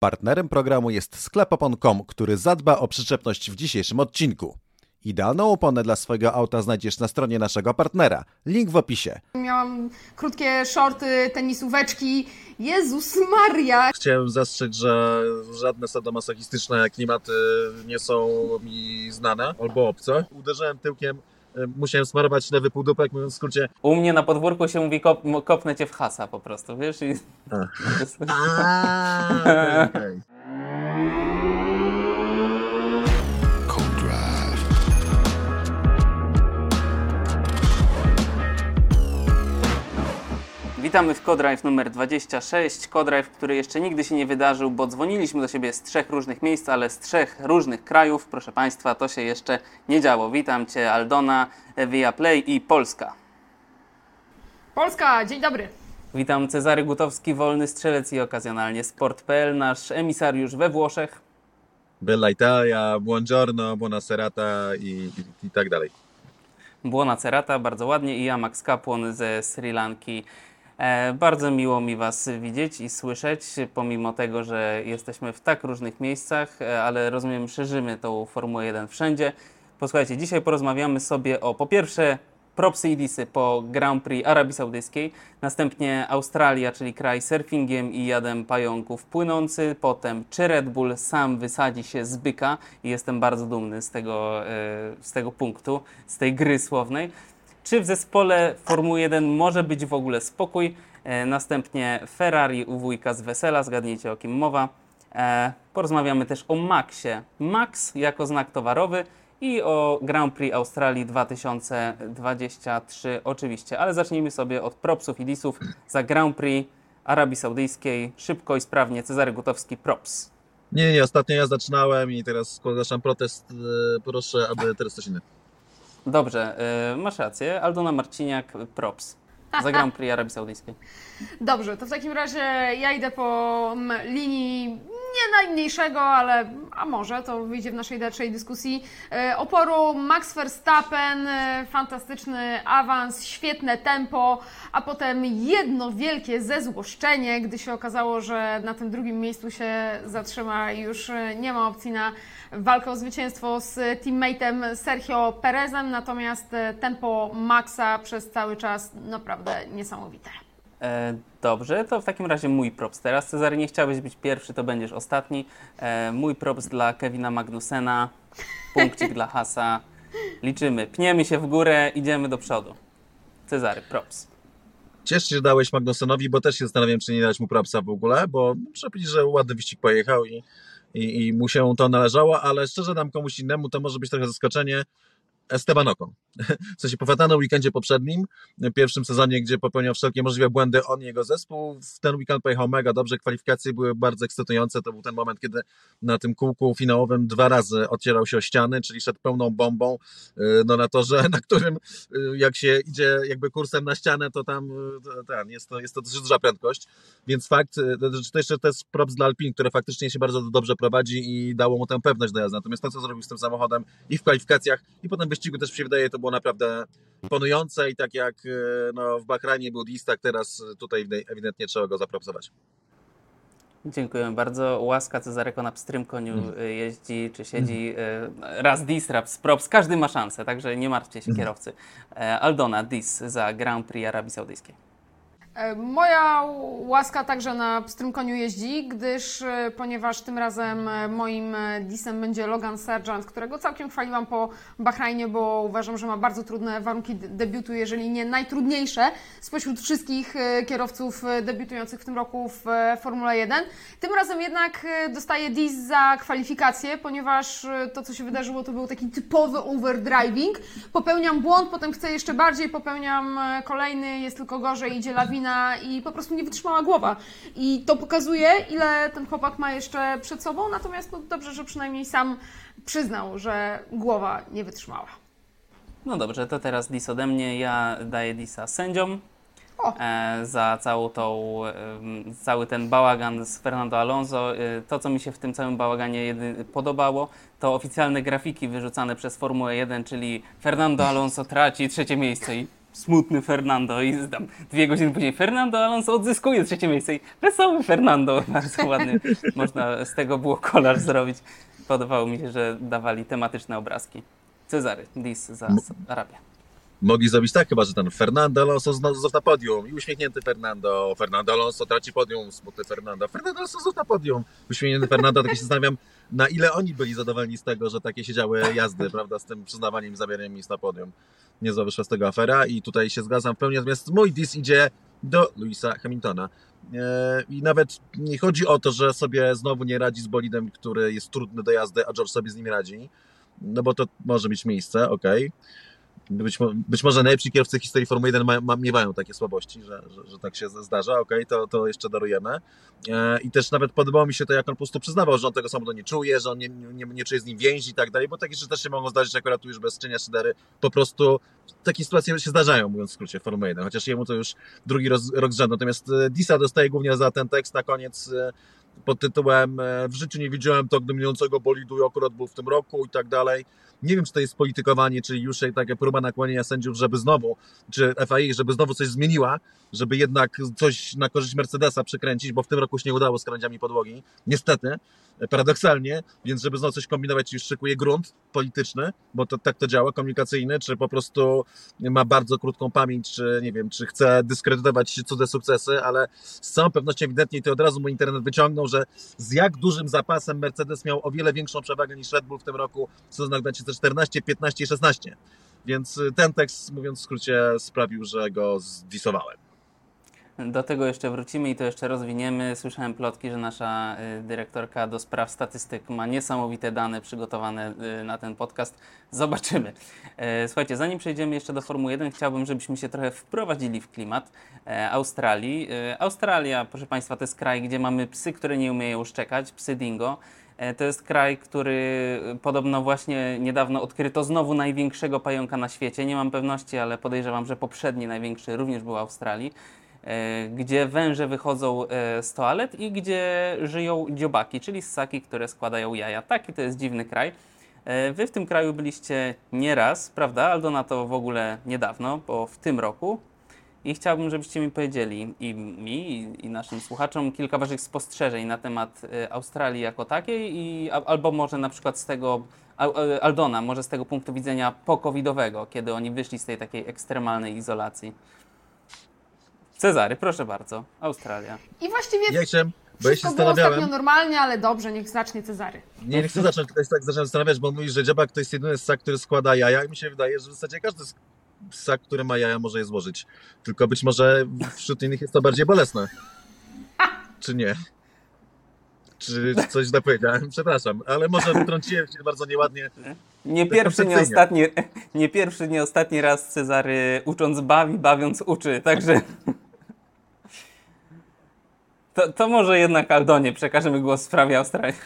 Partnerem programu jest sklep opon.com, który zadba o przyczepność w dzisiejszym odcinku. Idealną oponę dla swojego auta znajdziesz na stronie naszego partnera. Link w opisie. Miałam krótkie shorty, tenisóweczki. Jezus Maria! Chciałem zastrzec, że żadne sadomasochistyczne klimaty nie są mi znane albo obce. Uderzyłem tyłkiem, musiałem smarować lewy półdupek, mówiąc w skrócie. U mnie na podwórku się mówi kop, kopnę cię w hasa po prostu, wiesz? I... Aaaa, okej, okej. Witamy w Codrive numer 26. Codrive, który jeszcze nigdy się nie wydarzył, bo dzwoniliśmy do siebie z trzech różnych miejsc, ale z trzech różnych krajów. Proszę Państwa, to się jeszcze nie działo. Witam Cię Aldona, Via Play i Polska. Polska, dzień dobry. Witam Cezary Gutowski, wolny strzelec i okazjonalnie sport.pl, nasz emisariusz we Włoszech. Bella Italia, buongiorno, buona serata i, i, i tak dalej. Błona Cerata, bardzo ładnie i ja, Max Kapłon ze Sri Lanki. E, bardzo miło mi Was widzieć i słyszeć, pomimo tego, że jesteśmy w tak różnych miejscach, e, ale rozumiem, szerzymy tą Formułę 1 wszędzie. Posłuchajcie, dzisiaj porozmawiamy sobie o po pierwsze propsy i disy po Grand Prix Arabii Saudyjskiej, następnie Australia, czyli kraj surfingiem i jadem pająków płynący, potem czy Red Bull sam wysadzi się z byka i jestem bardzo dumny z tego, e, z tego punktu, z tej gry słownej. Czy w zespole Formuły 1 może być w ogóle spokój? E, następnie Ferrari u wujka z Wesela, zgadnijcie o kim mowa. E, porozmawiamy też o Maxie. Max jako znak towarowy i o Grand Prix Australii 2023 oczywiście. Ale zacznijmy sobie od propsów i disów za Grand Prix Arabii Saudyjskiej. Szybko i sprawnie Cezary Gutowski, props. Nie, nie, ostatnio ja zaczynałem i teraz zgłaszam protest. e, Proszę, aby teraz coś innego. Dobrze, e, masz rację. Aldona Marciniak, props. Za Grand Prix Arabii Saudyjskiej. Dobrze, to w takim razie ja idę po mm, linii nie najmniejszego, ale a może to wyjdzie w naszej dalszej dyskusji. E, oporu Max Verstappen, e, fantastyczny awans, świetne tempo, a potem jedno wielkie zezłoszczenie, gdy się okazało, że na tym drugim miejscu się zatrzyma i już e, nie ma opcji na walkę o zwycięstwo z teammatem Sergio Perezem, natomiast tempo Maxa przez cały czas naprawdę niesamowite. E, dobrze, to w takim razie mój props teraz. Cezary, nie chciałeś być pierwszy, to będziesz ostatni. E, mój props dla Kevina Magnusena, punkcik dla Hasa. Liczymy, pniemy się w górę, idziemy do przodu. Cezary, props. Cieszę się, że dałeś Magnusenowi, bo też się zastanawiam, czy nie dać mu propsa w ogóle, bo muszę powiedzieć, że ładny wyścig pojechał i, i, i mu się to należało, ale szczerze dam komuś innemu, to może być trochę zaskoczenie. Esteban Ocon. W sensie po fatalnym weekendzie poprzednim, w pierwszym sezonie, gdzie popełniał wszelkie możliwe błędy on i jego zespół, w ten weekend pojechał mega dobrze, kwalifikacje były bardzo ekscytujące, to był ten moment, kiedy na tym kółku finałowym dwa razy odcierał się o ściany, czyli szedł pełną bombą yy, no, na torze, na którym yy, jak się idzie jakby kursem na ścianę, to tam yy, ten, jest, to, jest to dosyć duża prędkość, więc fakt, to jeszcze to jest props dla Alpine, które faktycznie się bardzo dobrze prowadzi i dało mu tę pewność do jazdy, natomiast to, co zrobił z tym samochodem i w kwalifikacjach, i potem w wyścigu też mi się wydaje, to było naprawdę imponujące i tak jak e, no, w Bahrajnie był dis, tak teraz tutaj ewidentnie trzeba go zapropsować. Dziękuję bardzo. Łaska Cezareko na pstrym koniu y, jeździ czy siedzi. y, Raz dis, raz props. Każdy ma szansę, także nie martwcie się kierowcy. E, Aldona, dis za Grand Prix Arabii Saudyjskiej. E, Moja łaska także na pstrym koniu jeździ, gdyż e, ponieważ tym razem e, moim disem będzie Logan Sargent, którego całkiem chwaliłam po Bahrajnie, bo uważam, że ma bardzo trudne warunki de- debiutu, jeżeli nie najtrudniejsze spośród wszystkich kierowców debiutujących w tym roku w Formule 1. Tym razem jednak dostaje dis za kwalifikacje, ponieważ to, co się wydarzyło, to był taki typowy overdriving. Popełniam błąd, potem chcę jeszcze bardziej, popełniam kolejny, jest tylko gorzej, idzie lawina i po prostu nie wytrzymała głowa. I to pokazuje, ile ten chłopak ma jeszcze przed sobą, natomiast no, dobrze, że przynajmniej sam przyznał, że głowa nie wytrzymała. No dobrze, to teraz dis ode mnie. Ja daję disa sędziom O. e, za całą tą, em, cały ten bałagan z Fernando Alonso. E, To, co mi się w tym całym bałaganie jedy, podobało, to oficjalne grafiki wyrzucane przez Formułę 1, czyli Fernando Alonso traci trzecie miejsce i smutny Fernando i tam dwie godziny później Fernando Alonso odzyskuje trzecie miejsce i wesoły Fernando. Bardzo ładny. Można z tego było kolaż zrobić. Podobało mi się, że dawali tematyczne obrazki. Cezary, dis za Arabię. Mogli zrobić tak chyba, że ten Fernando Alonso znów na podium i uśmiechnięty Fernando. Fernando Alonso traci podium, smutny Fernando. Fernando Alonso znów na podium. Uśmiechnięty Fernando, tak się zastanawiam, na ile oni byli zadowoleni z tego, że takie się działy jazdy, prawda, z tym przyznawaniem i zabieraniem miejsc na podium. Niezła wyszła z tego afera i tutaj się zgadzam w pełni, natomiast mój dis idzie do Louisa Hamiltona. E, I nawet nie chodzi o to, że sobie znowu nie radzi z bolidem, który jest trudny do jazdy, a George sobie z nim radzi, no bo to może mieć miejsce, okej. Być, być może najlepsi kierowcy historii Formuły 1 ma, ma, miewają takie słabości, że, że, że tak się zdarza, okej, to, to jeszcze darujemy. E, I też nawet podobało mi się to, jak on po prostu przyznawał, że on tego samochodu nie czuje, że on nie, nie, nie czuje z nim więzi i tak dalej, bo takie rzeczy też się mogą zdarzyć akurat tu już bez cienia szydery. Po prostu takie sytuacje się zdarzają, mówiąc w skrócie, w Formule 1, chociaż jemu to już drugi roz, rok z rzędu. Natomiast e, Disa dostaje głównie za ten tekst na koniec e, pod tytułem W życiu nie widziałem tak dominującego bolidu akurat był w tym roku i tak dalej. Nie wiem, czy to jest politykowanie, czy już taka próba nakłonienia sędziów, żeby znowu, czy FIA, żeby znowu coś zmieniła, żeby jednak coś na korzyść Mercedesa przekręcić, bo w tym roku się nie udało z krawędziami podłogi. Niestety, paradoksalnie, więc żeby znowu coś kombinować, już szykuje grunt polityczny, bo to tak to działa, komunikacyjny, czy po prostu ma bardzo krótką pamięć, czy nie wiem, czy chce dyskredytować cudze sukcesy, ale z całą pewnością ewidentnie to od razu mój internet wyciągnął, że z jak dużym zapasem Mercedes miał o wiele większą przewagę niż Red Bull w tym roku w sezonach 2014, 15 i 16. Więc y, ten tekst, mówiąc w skrócie, sprawił, że go zdisowałem. Do tego jeszcze wrócimy i to jeszcze rozwiniemy. Słyszałem plotki, że nasza y, dyrektorka do spraw statystyk ma niesamowite dane przygotowane y, na ten podcast. Zobaczymy. E, Słuchajcie, zanim przejdziemy jeszcze do Formuły 1, chciałbym, żebyśmy się trochę wprowadzili w klimat e, Australii. E, Australia, proszę Państwa, to jest kraj, gdzie mamy psy, które nie umieją szczekać, psy dingo. E, To jest kraj, który y, podobno właśnie niedawno odkryto znowu największego pająka na świecie. Nie mam pewności, ale podejrzewam, że poprzedni największy również był w Australii e, gdzie węże wychodzą e, z toalet i gdzie żyją dziobaki, czyli ssaki, które składają jaja. Taki to jest dziwny kraj. E, Wy w tym kraju byliście nieraz, prawda? Aldona to w ogóle niedawno, bo w tym roku. I chciałbym, żebyście mi powiedzieli i mi, i, i naszym słuchaczom kilka waszych spostrzeżeń na temat e, Australii jako takiej, i, a- albo może na przykład z tego, Al- e, Aldona, może z tego punktu widzenia po-covidowego, kiedy oni wyszli z tej takiej ekstremalnej izolacji. Cezary, proszę bardzo, Australia. I właściwie Ja chciałem, bo ja się wszystko było ostatnio zastanawiałem, normalnie, ale dobrze, niech zacznie Cezary. nie, nie chcę zacząć, tylko tak zacząłem zastanawiać, bo mówisz, że dziobak to jest jedyny ssak, który składa jaja i mi się wydaje, że w zasadzie każdy ssak, który ma jaja, może je złożyć. Tylko być może wśród innych jest to bardziej bolesne. Czy nie? Czy coś źle powiedziałem? Przepraszam, ale może wytrąciłem się bardzo nieładnie. Nie Tak pierwszy, nie ostatni, nie pierwszy, nie ostatni raz Cezary ucząc bawi, bawiąc uczy, także... To, to może jednak Aldonie przekażemy głos w sprawie Australii.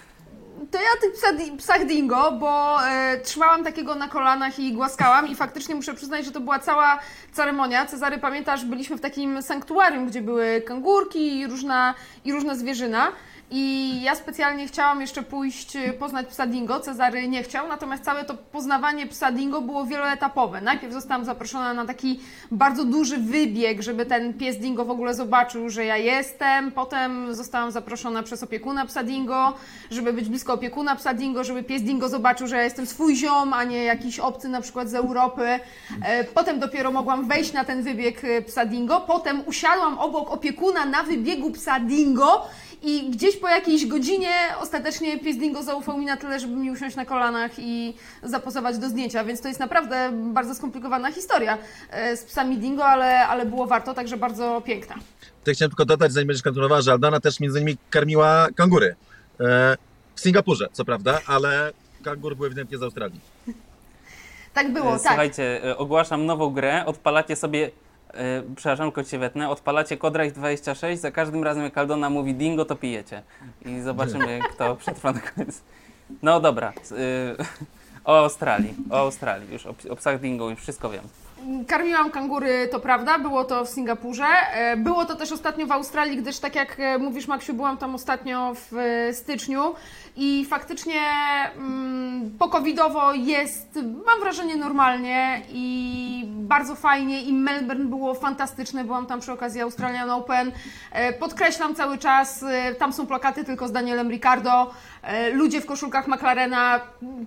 To ja tych psa, psach dingo, bo e, trzymałam takiego na kolanach i głaskałam i faktycznie muszę przyznać, że to była cała ceremonia. Cezary, pamiętasz, byliśmy w takim sanktuarium, gdzie były kangurki i różna, i różne zwierzyna. I ja specjalnie chciałam jeszcze pójść e, poznać psa dingo, Cezary nie chciał, natomiast całe to poznawanie psa dingo było wieloetapowe. Najpierw zostałam zaproszona na taki bardzo duży wybieg, żeby ten pies dingo w ogóle zobaczył, że ja jestem. Potem zostałam zaproszona przez opiekuna psa dingo, żeby być blisko opiekuna psa dingo, żeby pies dingo zobaczył, że ja jestem swój ziom, a nie jakiś obcy na przykład z Europy. E, Potem dopiero mogłam wejść na ten wybieg e, psa dingo. Potem usiadłam obok opiekuna na wybiegu psa dingo i gdzieś po jakiejś godzinie ostatecznie pies dingo zaufał mi na tyle, żeby mi usiąść na kolanach i zapozować do zdjęcia, więc to jest naprawdę bardzo skomplikowana historia e, z psami dingo, ale, ale było warto, także bardzo piękna. Tutaj chciałem tylko dodać, zanim będziesz kontynuowała, że Aldana też między innymi karmiła kangury. E, w Singapurze, co prawda, ale kangur był ewidentnie z Australii. Tak było, E, tak. Słuchajcie, e, ogłaszam nową grę, odpalacie sobie, e, przepraszam, tylko cię wetnę, odpalacie Codrive 26, za każdym razem jak Aldona mówi dingo, to pijecie. I zobaczymy, kto przetrwa na koniec. No dobra, e, o Australii, o Australii, już o, o psach dingo już wszystko wiem. Karmiłam kangury, to prawda, było to w Singapurze. E, było to też ostatnio w Australii, gdyż tak jak e, mówisz, Maksiu, byłam tam ostatnio w styczniu i faktycznie mm, pokowidowo jest, mam wrażenie, normalnie i bardzo fajnie i Melbourne było fantastyczne, byłam tam przy okazji Australian Open. Podkreślam cały czas, tam są plakaty tylko z Danielem Ricardo, ludzie w koszulkach McLarena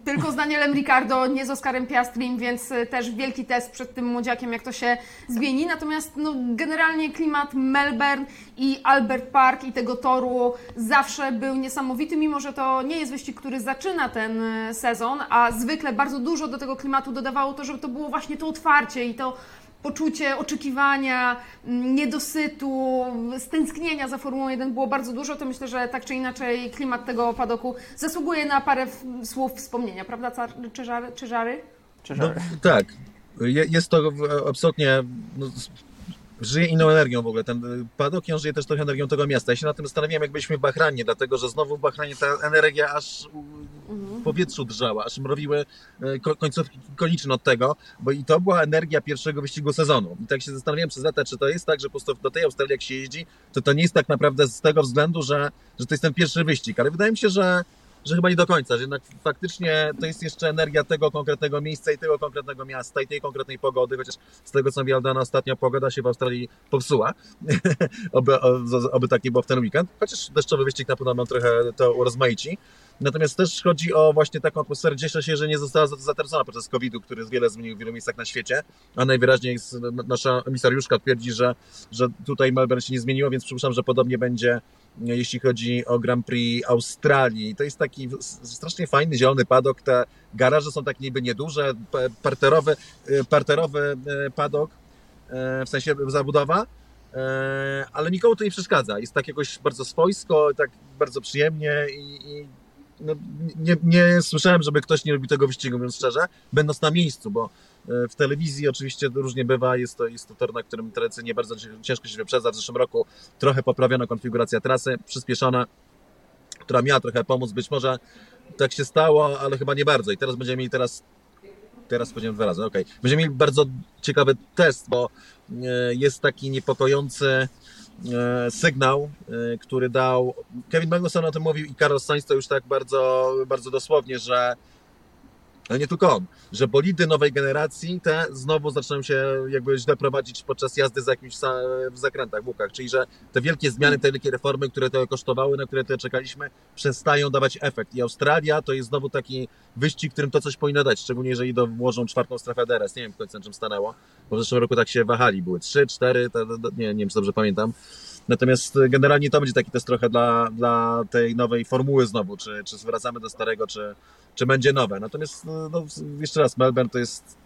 tylko z Danielem Ricardo, nie z Oskarem Piastrim, więc też wielki test przed tym młodziakiem, jak to się zmieni. Natomiast no, generalnie klimat Melbourne i Albert Park i tego toru zawsze był niesamowity, mimo że to nie jest wyścig, który zaczyna ten e, sezon, a zwykle bardzo dużo do tego klimatu dodawało to, żeby to było właśnie to otwarcie i to poczucie oczekiwania, mm, niedosytu, stęsknienia za Formułą 1 było bardzo dużo, to myślę, że tak czy inaczej klimat tego padoku zasługuje na parę słów wspomnienia, prawda, czy żary? Czy żary? Czy żary? No, tak, jest to absolutnie no, żyje inną energią w ogóle. Ten padok on żyje też trochę energią tego miasta. Ja się na tym zastanawiam, jak byliśmy w Bahranie, dlatego że znowu w Bahranie ta energia aż w powietrzu drżała, aż mrowiły e, końcówki koniczne od tego, bo i to była energia pierwszego wyścigu sezonu. I tak się zastanawiałem przez lata, czy to jest tak, że po prostu do tej Australii jak się jeździ, to to nie jest tak naprawdę z tego względu, że, że to jest ten pierwszy wyścig, ale wydaje mi się, że że chyba nie do końca, że jednak faktycznie to jest jeszcze energia tego konkretnego miejsca i tego konkretnego miasta i tej konkretnej pogody, chociaż z tego co wiem, Aldana, ostatnia pogoda się w Australii popsuła, oby, oby tak nie było w ten weekend, chociaż deszczowy wyścig na pewno nam trochę to urozmaici. Natomiast też chodzi o właśnie taką atmosferę. Cieszę się, że nie została zatracona podczas COVID-u, który wiele zmienił w wielu miejscach na świecie, a najwyraźniej nasza emisariuszka twierdzi, że, że tutaj Melbourne się nie zmieniło, więc przypuszczam, że podobnie będzie jeśli chodzi o Grand Prix Australii. To jest taki strasznie fajny, zielony padok. Te garaże są tak niby nieduże, parterowy, y, parterowy y, padok, w sensie zabudowa, ale nikomu to nie przeszkadza. Jest tak jakoś bardzo swojsko, tak bardzo przyjemnie i, i no, nie, nie słyszałem, żeby ktoś nie robił tego wyścigu, mówiąc szczerze, będąc na miejscu, bo w telewizji oczywiście różnie bywa, jest to, jest to tor, na którym tradycyjnie bardzo ciężko się wyprzedza. W zeszłym roku trochę poprawiono konfiguracja trasy, przyspieszona, która miała trochę pomóc. Być może tak się stało, ale chyba nie bardzo. I teraz będziemy mieli teraz teraz powiedziałem dwa razy, okej. Okay. Będziemy mieli bardzo ciekawy test, bo e, jest taki niepokojący e, sygnał, e, który dał Kevin Magnussen o tym mówił i Carlos Sainz to już tak bardzo, bardzo dosłownie, że ale nie tylko on, że bolidy nowej generacji te znowu zaczynają się jakby źle prowadzić podczas jazdy za jakimś w zakrętach, w łukach, czyli że te wielkie zmiany, te wielkie reformy, które to kosztowały, na które to czekaliśmy, przestają dawać efekt. I Australia to jest znowu taki wyścig, którym to coś powinno dać, szczególnie jeżeli do, włożą czwartą strefę DRS. Nie wiem w końcu czym stanęło, bo w zeszłym roku tak się wahali, były trzy, cztery, nie, nie wiem, czy dobrze pamiętam. Natomiast generalnie to będzie taki test trochę dla, dla tej nowej formuły znowu, czy, czy zwracamy do starego, czy, czy będzie nowe. Natomiast no, no, jeszcze raz, Melbourne to jest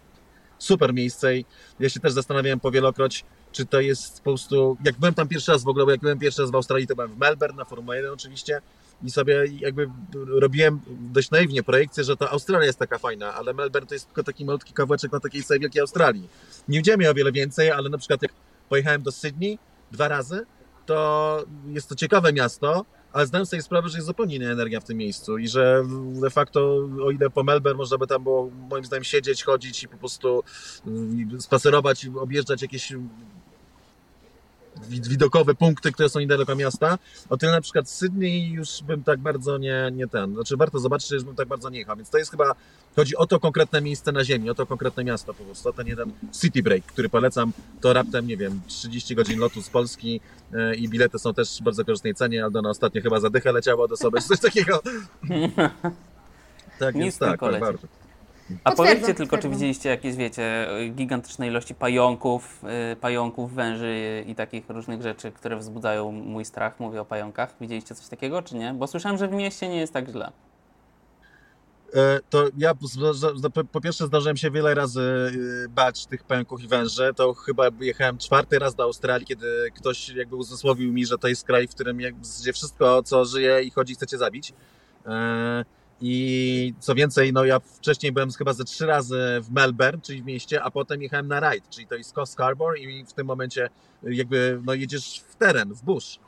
super miejsce i ja się też zastanawiałem powielokroć, czy to jest po prostu, jak byłem tam pierwszy raz w ogóle, bo jak byłem pierwszy raz w Australii, to byłem w Melbourne na Formule 1 oczywiście i sobie jakby robiłem dość naiwnie projekcję, że to Australia jest taka fajna, ale Melbourne to jest tylko taki malutki kawałeczek na takiej całej wielkiej Australii. Nie widziałem o wiele więcej, ale na przykład jak pojechałem do Sydney dwa razy, to jest to ciekawe miasto, ale zdałem sobie sprawę, że jest zupełnie inna energia w tym miejscu i że de facto, o ile po Melbourne można by tam było, moim zdaniem, siedzieć, chodzić i po prostu mm, spacerować, objeżdżać jakieś widokowe punkty, które są niedaleko miasta. O tyle na przykład Sydney już bym tak bardzo nie, nie ten, znaczy warto zobaczyć, że już bym tak bardzo nie jechał, więc to jest chyba, chodzi o to konkretne miejsce na ziemi, o to konkretne miasto po prostu, ten jeden City Break, który polecam, to raptem, nie wiem, 30 godzin lotu z Polski yy, i bilety są też w bardzo korzystnej cenie, Aldona ostatnio chyba za dychę leciała do sobie, coś takiego. tak, Nic więc tak, tak, bardzo. A powiedzcie tylko, czy widzieliście jakieś, wiecie, gigantyczne ilości pająków, y, pająków, węży i takich różnych rzeczy, które wzbudzają mój strach. Mówię o pająkach. Widzieliście coś takiego, czy nie? Bo słyszałem, że w mieście nie jest tak źle. E, to ja po pierwsze zdarzyłem się wiele razy y, bać tych pająków i węży. To chyba jechałem czwarty raz do Australii, kiedy ktoś jakby uzmysłowił mi, że to jest kraj, w którym gdzie wszystko, co żyje i chodzi, chcecie zabić. I co więcej, no ja wcześniej byłem chyba ze trzy razy w Melbourne, czyli w mieście, a potem jechałem na ride, czyli to jest Scarborough i w tym momencie jakby no jedziesz w teren, w bush.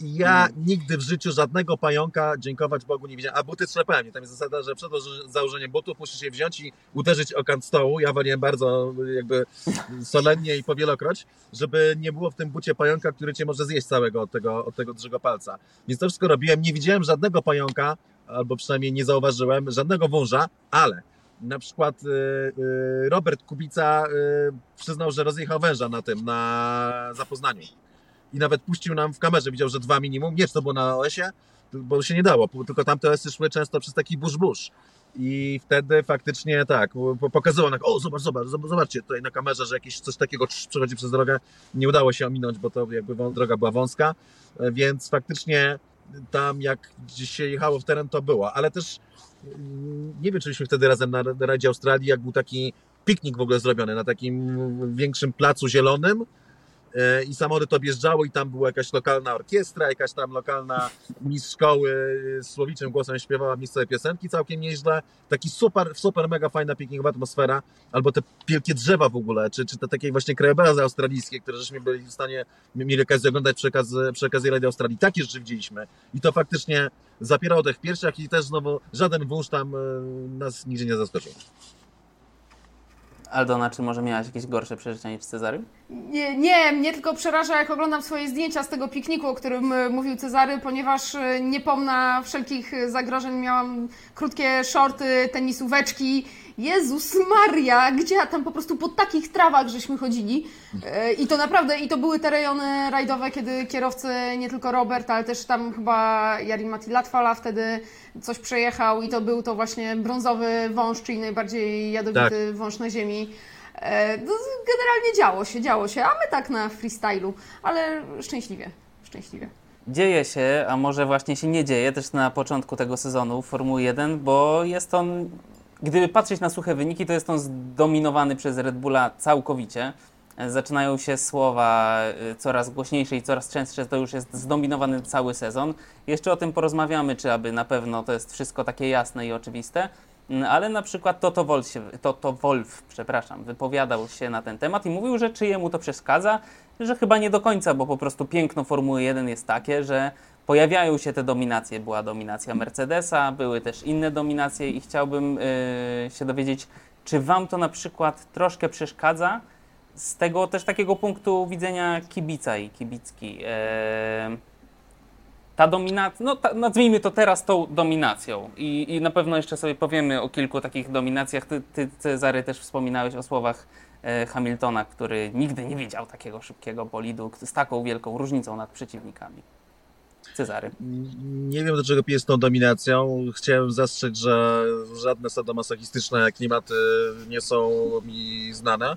I ja nigdy w życiu żadnego pająka, dziękować Bogu, nie widziałem. A buty trzepałem. Tam jest zasada, że przed założeniem butów musisz je wziąć i uderzyć o kant stołu. Ja waliłem bardzo jakby solennie i powielokroć, żeby nie było w tym bucie pająka, który cię może zjeść całego od tego, od tego dużego palca. Więc to wszystko robiłem. Nie widziałem żadnego pająka, albo przynajmniej nie zauważyłem, żadnego wąża, ale na przykład y, y, Robert Kubica y, przyznał, że rozjechał węża na tym, na zapoznaniu. I nawet puścił nam w kamerze, widział, że dwa minimum. Nie, czy to było na OS-ie, bo się nie dało, tylko tamte OS-y szły często przez taki burz-burz. I wtedy faktycznie tak, pokazywał nam, o zobacz, zobacz, zobaczcie tutaj na kamerze, że jakieś coś takiego przechodzi przez drogę. Nie udało się ominąć, bo to jakby droga była wąska, więc faktycznie tam jak gdzieś się jechało w teren, to było. Ale też nie wiem, czy byliśmy wtedy razem na Radzie Australii, jak był taki piknik w ogóle zrobiony na takim większym placu zielonym i samochody objeżdżały i tam była jakaś lokalna orkiestra, jakaś tam lokalna mistrz szkoły z słowiczym głosem śpiewała miejscowe piosenki całkiem nieźle. Taki super, super mega fajna piknikowa atmosfera, albo te wielkie drzewa w ogóle, czy, czy te takie właśnie krajobrazy australijskie, które żeśmy byli w stanie, mieli okazję oglądać przy okazji, przy okazji Radio Australii. Takie rzeczy widzieliśmy i to faktycznie zapierał oddech w piersiach i też znowu żaden wąż tam e, nas nigdzie nie zaskoczył. Aldona, czy może miałaś jakieś gorsze przeżycia niż Cezary? Nie, nie, mnie tylko przeraża, jak oglądam swoje zdjęcia z tego pikniku, o którym e, mówił Cezary, ponieważ e, nie pomna wszelkich zagrożeń. Miałam krótkie shorty, tenisóweczki Jezus Maria, gdzie ja tam po prostu po takich trawach żeśmy chodzili. E, I to naprawdę, i to były te rejony rajdowe, kiedy kierowcy, nie tylko Robert, ale też tam chyba Jarin Mati Latwala wtedy coś przejechał i to był to właśnie brązowy wąż, czyli najbardziej jadowity tak. wąż na ziemi. E, no, generalnie działo się, działo się, a my tak na freestylu, ale szczęśliwie, szczęśliwie dzieje się, a może właśnie się nie dzieje też na początku tego sezonu Formuły 1, bo jest on Gdyby patrzeć na suche wyniki, to jest on zdominowany przez Red Bulla całkowicie. Zaczynają się słowa y, coraz głośniejsze i coraz częstsze, to już jest zdominowany cały sezon. Jeszcze o tym porozmawiamy, czy aby na pewno to jest wszystko takie jasne i oczywiste. Mm, ale na przykład Toto Wolf, się, Toto Wolf przepraszam, wypowiadał się na ten temat i mówił, że czy jemu to przeszkadza, że chyba nie do końca, bo po prostu piękno Formuły 1 jest takie, że pojawiają się te dominacje. Była dominacja Mercedesa, były też inne dominacje i chciałbym yy, się dowiedzieć, czy Wam to na przykład troszkę przeszkadza z tego też takiego punktu widzenia kibica i kibicki. Yy, ta dominacja, no ta, nazwijmy to teraz tą dominacją I, i na pewno jeszcze sobie powiemy o kilku takich dominacjach. Ty, ty Cezary, też wspominałeś o słowach e, Hamiltona, który nigdy nie widział takiego szybkiego bolidu z taką wielką różnicą nad przeciwnikami. Cezary. Nie wiem, do czego pije z tą dominacją. Chciałem zastrzec, że żadne sadomasochistyczne klimaty nie są mi znane.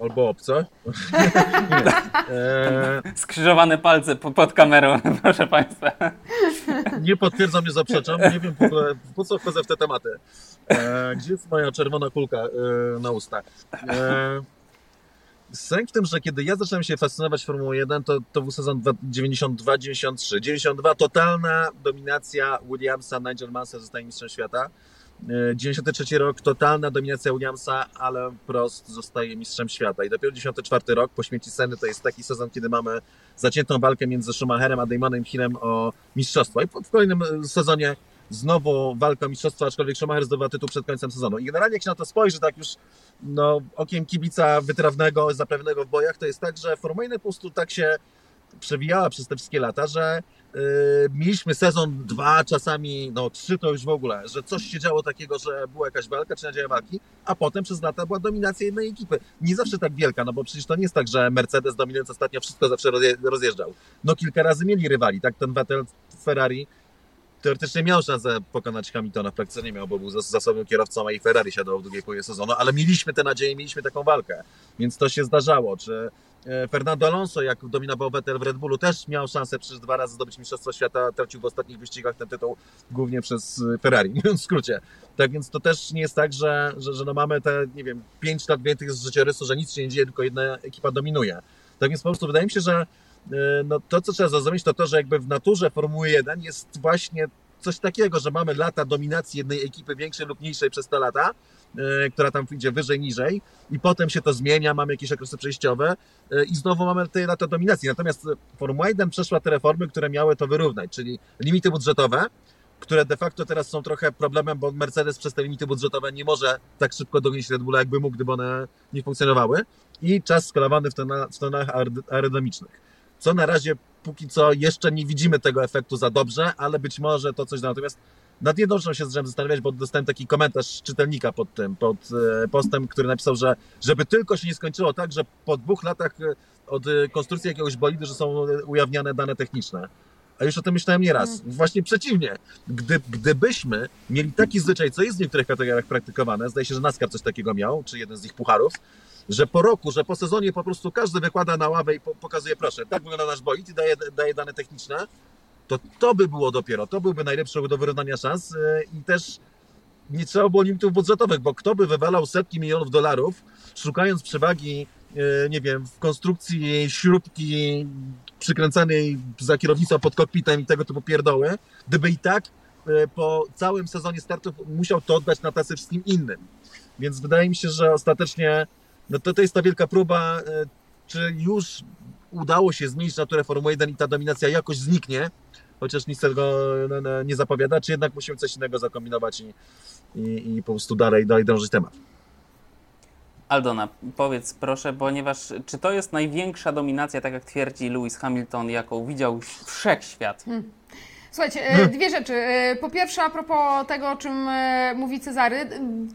Albo obce. e... Skrzyżowane palce pod kamerą, proszę Państwa. Nie potwierdzam, nie zaprzeczam. Nie wiem po, po co wchodzę w te tematy. E, gdzie jest moja czerwona kulka e, na ustach? E, Sęk w tym, że kiedy ja zacząłem się fascynować Formułą 1, to, to był sezon 92-93. 92 totalna dominacja Williamsa, Nigel Mansell zostaje mistrzem świata. 93 e, rok totalna dominacja Williamsa, ale Prost zostaje mistrzem świata. I dopiero 94 rok po śmierci Seny to jest taki sezon, kiedy mamy zaciętą walkę między Schumacherem a Damonem Hillem o mistrzostwo. I w kolejnym e, sezonie znowu walka o mistrzostwo, aczkolwiek Schumacher zdobywa tytuł przed końcem sezonu. I generalnie jak się na to spojrzy, tak już no, okiem kibica wytrawnego, zapewnego w bojach, to jest tak, że Formuła 1 po prostu tak się przewijała przez te wszystkie lata, że yy, mieliśmy sezon dwa, czasami no trzy to już w ogóle, że coś się działo takiego, że była jakaś walka, czy nadzieja walki, a potem przez lata była dominacja jednej ekipy. Nie zawsze tak wielka, no bo przecież to nie jest tak, że Mercedes dominując ostatnio wszystko zawsze rozjeżdżał. No kilka razy mieli rywali, tak ten Vettel Ferrari teoretycznie miał szansę pokonać Hamiltona, w praktyce nie miał, bo był zasobnym kierowcą, a i Ferrari siadał w drugiej połowie sezonu, ale mieliśmy te nadzieje, mieliśmy taką walkę, więc to się zdarzało. Czy e, Fernando Alonso, jak dominował Vettel w Red Bullu, też miał szansę przecież dwa razy zdobyć Mistrzostwo Świata, tracił w ostatnich wyścigach ten tytuł głównie przez Ferrari, mówiąc w skrócie. Tak więc to też nie jest tak, że, że, że no mamy te, nie wiem, pięć lat więcej z życiorysu, że nic się nie dzieje, tylko jedna ekipa dominuje. Tak więc po prostu wydaje mi się, że E, no to, co trzeba zrozumieć, to to, że jakby w naturze Formuły 1 jest właśnie coś takiego, że mamy lata dominacji jednej ekipy większej lub mniejszej przez te lata e, która tam idzie wyżej, niżej i potem się to zmienia, mamy jakieś okresy przejściowe e, i znowu mamy te lata dominacji. Natomiast Formuła 1 przeszła te reformy, które miały to wyrównać, czyli limity budżetowe, które de facto teraz są trochę problemem, bo Mercedes przez te limity budżetowe nie może tak szybko dogonić Red Bulla, jakby mógł, gdyby one nie funkcjonowały i czas skalowany w tonach aerodynamicznych. Co na razie póki co jeszcze nie widzimy tego efektu za dobrze, ale być może to coś da. Natomiast nad jedną rzeczą się zacząłem zastanawiać, bo dostałem taki komentarz czytelnika pod tym, pod e, postem, który napisał, że żeby tylko się nie skończyło tak, że po dwóch latach e, od e, konstrukcji jakiegoś bolidu, że są ujawniane dane techniczne. A już o tym myślałem nieraz. Mm. Właśnie przeciwnie. Gdy, gdybyśmy mieli taki zwyczaj, co jest w niektórych kategoriach praktykowane, zdaje się, że NASCAR coś takiego miał, czy jeden z ich pucharów, że po roku, że po sezonie po prostu każdy wykłada na ławę i pokazuje, proszę, tak wygląda nasz bolid i daje, daje dane techniczne, to to by było dopiero, to byłby najlepszy do wyrównania szans e, i też nie trzeba było limitów budżetowych, bo kto by wywalał setki milionów dolarów, szukając przewagi, e, nie wiem, w konstrukcji śrubki przykręcanej za kierownicą pod kokpitem i tego typu pierdoły, gdyby i tak e, po całym sezonie startów musiał to oddać na tacy wszystkim innym. Więc wydaje mi się, że ostatecznie no to, to jest ta wielka próba, czy już udało się zmienić naturę Formuły 1 i ta dominacja jakoś zniknie, chociaż nic tego no, no, nie zapowiada, czy jednak musimy coś innego zakombinować i, i, i po prostu dalej, dalej drążyć temat. Aldona, powiedz proszę, ponieważ czy to jest największa dominacja, tak jak twierdzi Lewis Hamilton, jaką widział wszechświat? Hmm. Słuchajcie, e, dwie rzeczy. E, po pierwsze, a propos tego, o czym e, mówi Cezary,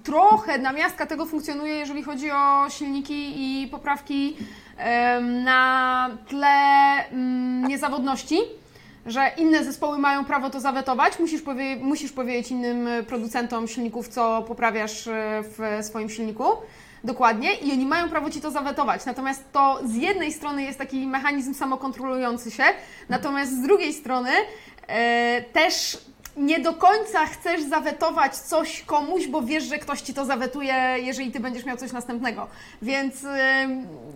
trochę namiastka tego funkcjonuje, jeżeli chodzi o silniki i poprawki na tle mm, niezawodności że inne zespoły mają prawo to zawetować, musisz, powie musisz powiedzieć innym producentom silników, co poprawiasz w swoim silniku. Dokładnie, i oni mają prawo ci to zawetować. Natomiast to z jednej strony jest taki mechanizm samokontrolujący się, natomiast z drugiej strony też nie do końca chcesz zawetować coś komuś, bo wiesz, że ktoś ci to zawetuje, jeżeli ty będziesz miał coś następnego. Więc e,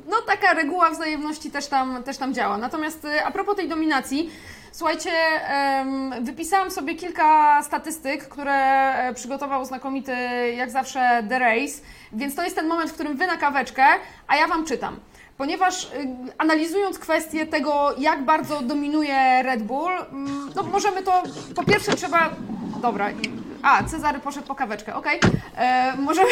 no taka reguła wzajemności też tam, też tam działa. Natomiast e, a propos tej dominacji, Słuchajcie, wypisałam sobie kilka statystyk, które e, przygotował znakomity, jak zawsze, The Race, więc to jest ten moment, w którym wy na kaweczkę, a ja wam czytam. Ponieważ y, analizując kwestię tego, jak bardzo dominuje Red Bull, mm, no możemy to, po pierwsze trzeba, dobra, a, Cezary poszedł po kaweczkę, okej. Okay. E, możemy,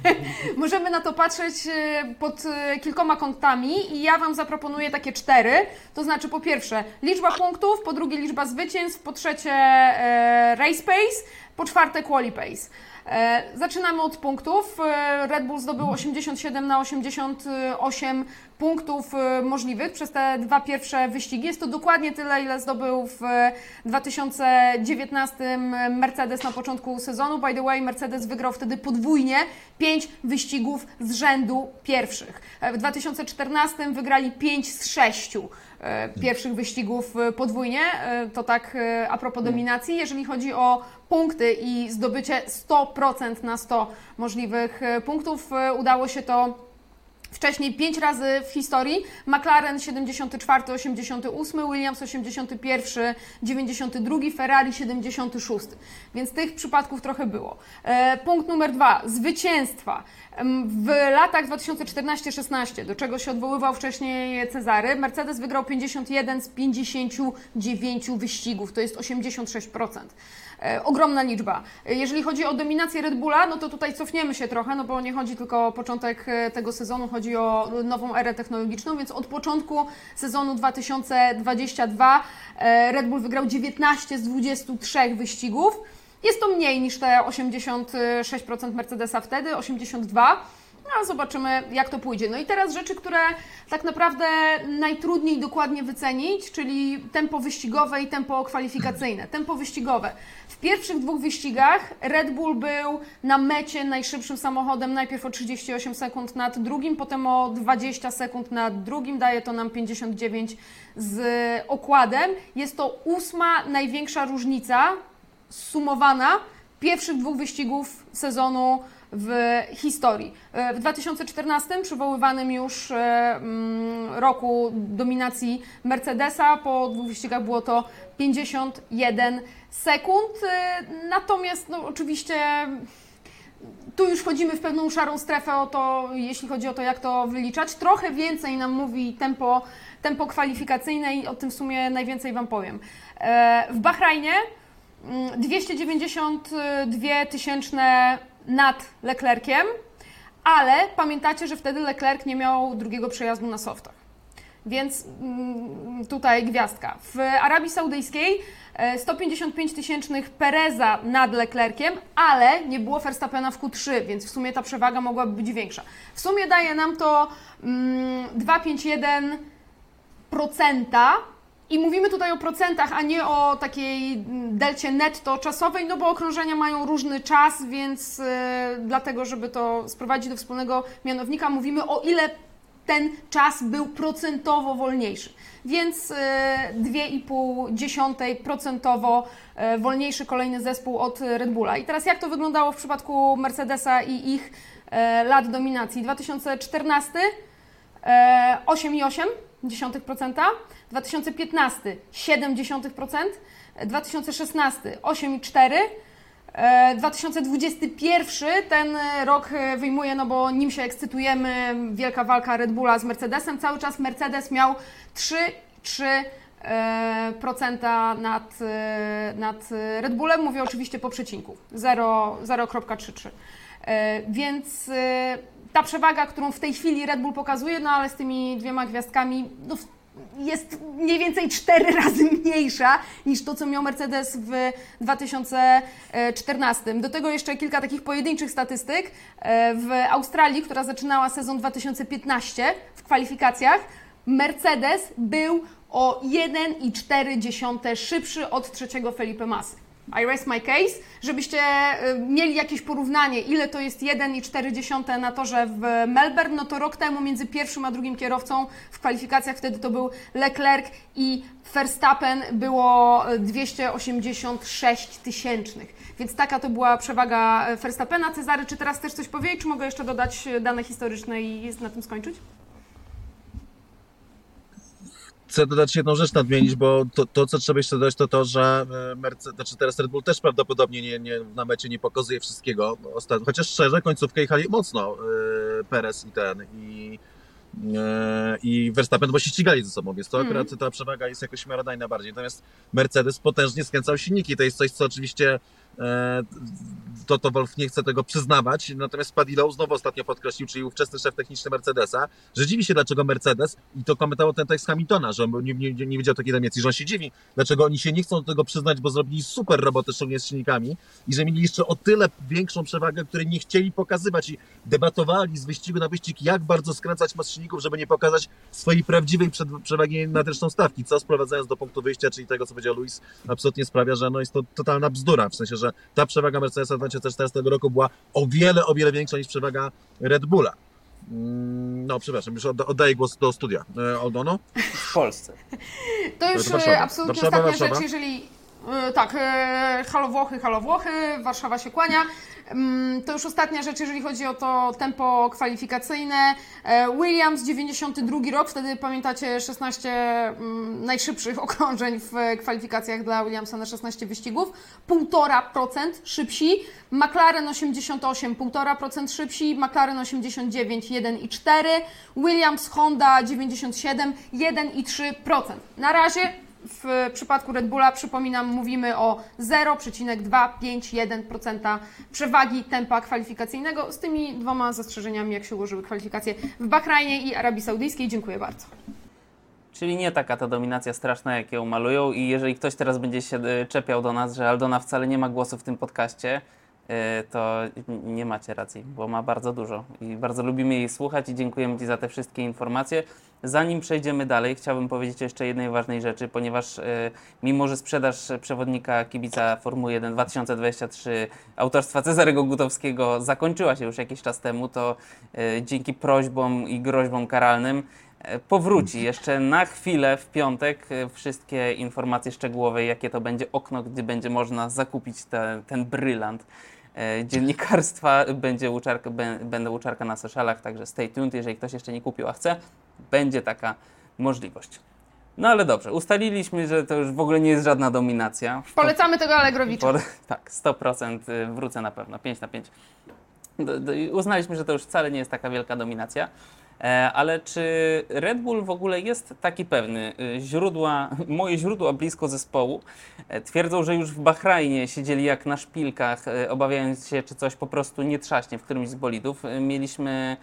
możemy na to patrzeć e, pod e, kilkoma kątami i ja Wam zaproponuję takie cztery. To znaczy po pierwsze liczba punktów, po drugie liczba zwycięstw, po trzecie e, race pace, po czwarte quali pace. E, zaczynamy od punktów. E, Red Bull zdobył 87 na 88 punktów e, możliwych przez te dwa pierwsze wyścigi. Jest to dokładnie tyle, ile zdobył w 2019 Mercedes na początku sezonu. By the way, Mercedes wygrał wtedy podwójnie 5 wyścigów z rzędu pierwszych. W 2014 wygrali 5 z 6 pierwszych wyścigów podwójnie. To tak a propos dominacji. Jeżeli chodzi o punkty i zdobycie 100% na 100 możliwych e, punktów. E, udało się to Wcześniej 5 razy w historii. McLaren 74, 88, Williams 81, 92, Ferrari 76. Więc tych przypadków trochę było. E, punkt numer dwa. Zwycięstwa. W latach 2014-16, do czego się odwoływał wcześniej Cezary, Mercedes wygrał 51 z 59 wyścigów. To jest 86%. E, ogromna liczba. E, jeżeli chodzi o dominację Red Bulla, no to tutaj cofniemy się trochę, no bo nie chodzi tylko o początek e, tego sezonu, chodzi o nową erę technologiczną, więc od początku sezonu 2022 Red Bull wygrał 19 z 23 wyścigów. Jest to mniej niż te 86% Mercedesa wtedy, 82. No, zobaczymy, jak to pójdzie. No i teraz rzeczy, które tak naprawdę najtrudniej dokładnie wycenić, czyli tempo wyścigowe i tempo kwalifikacyjne. Tempo wyścigowe. W pierwszych dwóch wyścigach Red Bull był na mecie najszybszym samochodem, najpierw o 38 sekund nad drugim, potem o 20 sekund nad drugim, daje to nam 59 z okładem. Jest to ósma największa różnica sumowana pierwszych dwóch wyścigów sezonu w historii. E, w 2014 przywoływanym już e, mm, roku dominacji Mercedesa po dwóch wyścigach było to 51 sekund. E, natomiast no, oczywiście tu już wchodzimy w pewną szarą strefę o to, jeśli chodzi o to, jak to wyliczać. Trochę więcej nam mówi tempo, tempo kwalifikacyjne i o tym w sumie najwięcej Wam powiem. W Bahrajnie 292 tysięczne nad Leclerciem, ale pamiętacie, że wtedy Leclerc nie miał drugiego przejazdu na softach. Więc mm, tutaj gwiazdka. W Arabii Saudyjskiej e, 155 tysięcznych Pereza nad Leclerciem, ale nie było Verstappena w Q3, więc w sumie ta przewaga mogłaby być większa. W sumie daje nam to mm, 2,51%. I mówimy tutaj o procentach, a nie o takiej mm, delcie netto czasowej, no bo okrążenia mają różny czas, więc e, dlatego, żeby to sprowadzić do wspólnego mianownika, mówimy o ile ten czas był procentowo wolniejszy. Więc e, 2,5% e, wolniejszy kolejny zespół od Red Bulla. I teraz jak to wyglądało w przypadku Mercedesa i ich e, lat dominacji? 2014 e, 8,8%, 2015 7%, 2016 8,4%, E, 2021 ten rok wyjmuje, no bo nim się ekscytujemy, wielka walka Red Bulla z Mercedesem. Cały czas Mercedes miał 3,3% e, nad, e, nad Red Bullem. Mówię oczywiście po przecinku 0 0,33. E, Więc ta przewaga, którą w tej chwili Red Bull pokazuje, no ale z tymi dwiema gwiazdkami, no, jest mniej więcej cztery razy mniejsza niż to, co miał Mercedes w 2014. Do tego jeszcze kilka takich pojedynczych statystyk. E, W Australii, która zaczynała sezon 2015 w kwalifikacjach, Mercedes był o 1,4 szybszy od trzeciego Felipe Masy. I rest my case, żebyście e, mieli jakieś porównanie, ile to jest 1,4 na torze w Melbourne, no to rok temu między pierwszym a drugim kierowcą w kwalifikacjach wtedy to był Leclerc i Verstappen było e, 286 tysięcznych. Więc taka to była przewaga e, Verstappena. Cezary, czy teraz też coś powiedzieć, czy mogę jeszcze dodać dane historyczne i na tym skończyć? Chcę dodać jedną rzecz nadmienić, bo to, to co trzeba jeszcze dodać, to to, że e, Mercedes, znaczy teraz Red Bull też prawdopodobnie nie, nie, na mecie nie pokazuje wszystkiego. Ostat... Chociaż szczerze, końcówkę jechali mocno e, Perez i ten, i, e, i Verstappen, bo się ścigali ze sobą, więc to Mhm. akurat ta przewaga jest jakoś miarodajna bardziej. Natomiast Mercedes potężnie skręcał silniki. To jest coś, co oczywiście e, Toto Wolf nie chce tego przyznawać, natomiast Padillo znowu ostatnio podkreślił, czyli ówczesny szef techniczny Mercedesa, że dziwi się, dlaczego Mercedes, i to komentował ten tekst Hamiltona, że on nie, nie, nie wiedział takiej Niemiec, że on się dziwi, dlaczego oni się nie chcą do tego przyznać, bo zrobili super robotę, szczególnie z silnikami i że mieli jeszcze o tyle większą przewagę, której nie chcieli pokazywać i debatowali z wyścigu na wyścig, jak bardzo skręcać mas silników, żeby nie pokazać swojej prawdziwej przewagi nad resztą stawki, co sprowadzając do punktu wyjścia, czyli tego, co powiedział Luis, absolutnie sprawia, że no jest to totalna bzdura, w sensie, że ta przewaga Mercedesa 2014 roku była o wiele, o wiele większa niż przewaga Red Bulla. Mm, No, przepraszam, już odda- oddaję głos do studia. E, Aldono? w Polsce. To już e, absolutnie Warszawa, ostatnia Warszawa. rzecz, jeżeli. E, Tak, e, halo Włochy, halo Włochy, Warszawa się kłania. Mm, To już ostatnia rzecz, jeżeli chodzi o to tempo kwalifikacyjne. E, Williams, 92 rok, wtedy pamiętacie 16 mm, najszybszych okrążeń w kwalifikacjach dla Williamsa na 16 wyścigów. 1,5% szybsi. McLaren 88, 1,5% szybsi. McLaren 89, 1,4. Williams, Honda 97, 1,3%. Na razie w przypadku Red Bulla, przypominam, mówimy o 0,251% przewagi tempa kwalifikacyjnego z tymi dwoma zastrzeżeniami, jak się ułożyły kwalifikacje w Bahrajnie i Arabii Saudyjskiej. Dziękuję bardzo. Czyli nie taka ta dominacja straszna, jak ją malują. I jeżeli ktoś teraz będzie się e, czepiał do nas, że Aldona wcale nie ma głosu w tym podcaście, to n- nie macie racji, bo ma bardzo dużo. I bardzo lubimy jej słuchać i dziękujemy Ci za te wszystkie informacje. Zanim przejdziemy dalej, chciałbym powiedzieć jeszcze jednej ważnej rzeczy, ponieważ e, mimo, że sprzedaż przewodnika kibica Formuły 1 2023 autorstwa Cezarego Gutowskiego zakończyła się już jakiś czas temu, to e, dzięki prośbom i groźbom karalnym e, powróci jeszcze na chwilę w piątek e, wszystkie informacje szczegółowe, jakie to będzie okno, gdzie będzie można zakupić te, ten brylant e, dziennikarstwa. Będzie uczarka, bę- będę uczarka na socialach, także stay tuned. Jeżeli ktoś jeszcze nie kupił, a chce, będzie taka możliwość. No ale dobrze, ustaliliśmy, że to już w ogóle nie jest żadna dominacja. Polecamy tego Allegrowicza. Po, tak, 100% wrócę na pewno, 5 na 5. do, do, uznaliśmy, że to już wcale nie jest taka wielka dominacja. E, ale czy Red Bull w ogóle jest taki pewny? E, źródła, moje źródła blisko zespołu e, twierdzą, że już w Bahrajnie siedzieli jak na szpilkach, obawiając się, czy coś po prostu nie trzaśnie w którymś z bolidów. Mieliśmy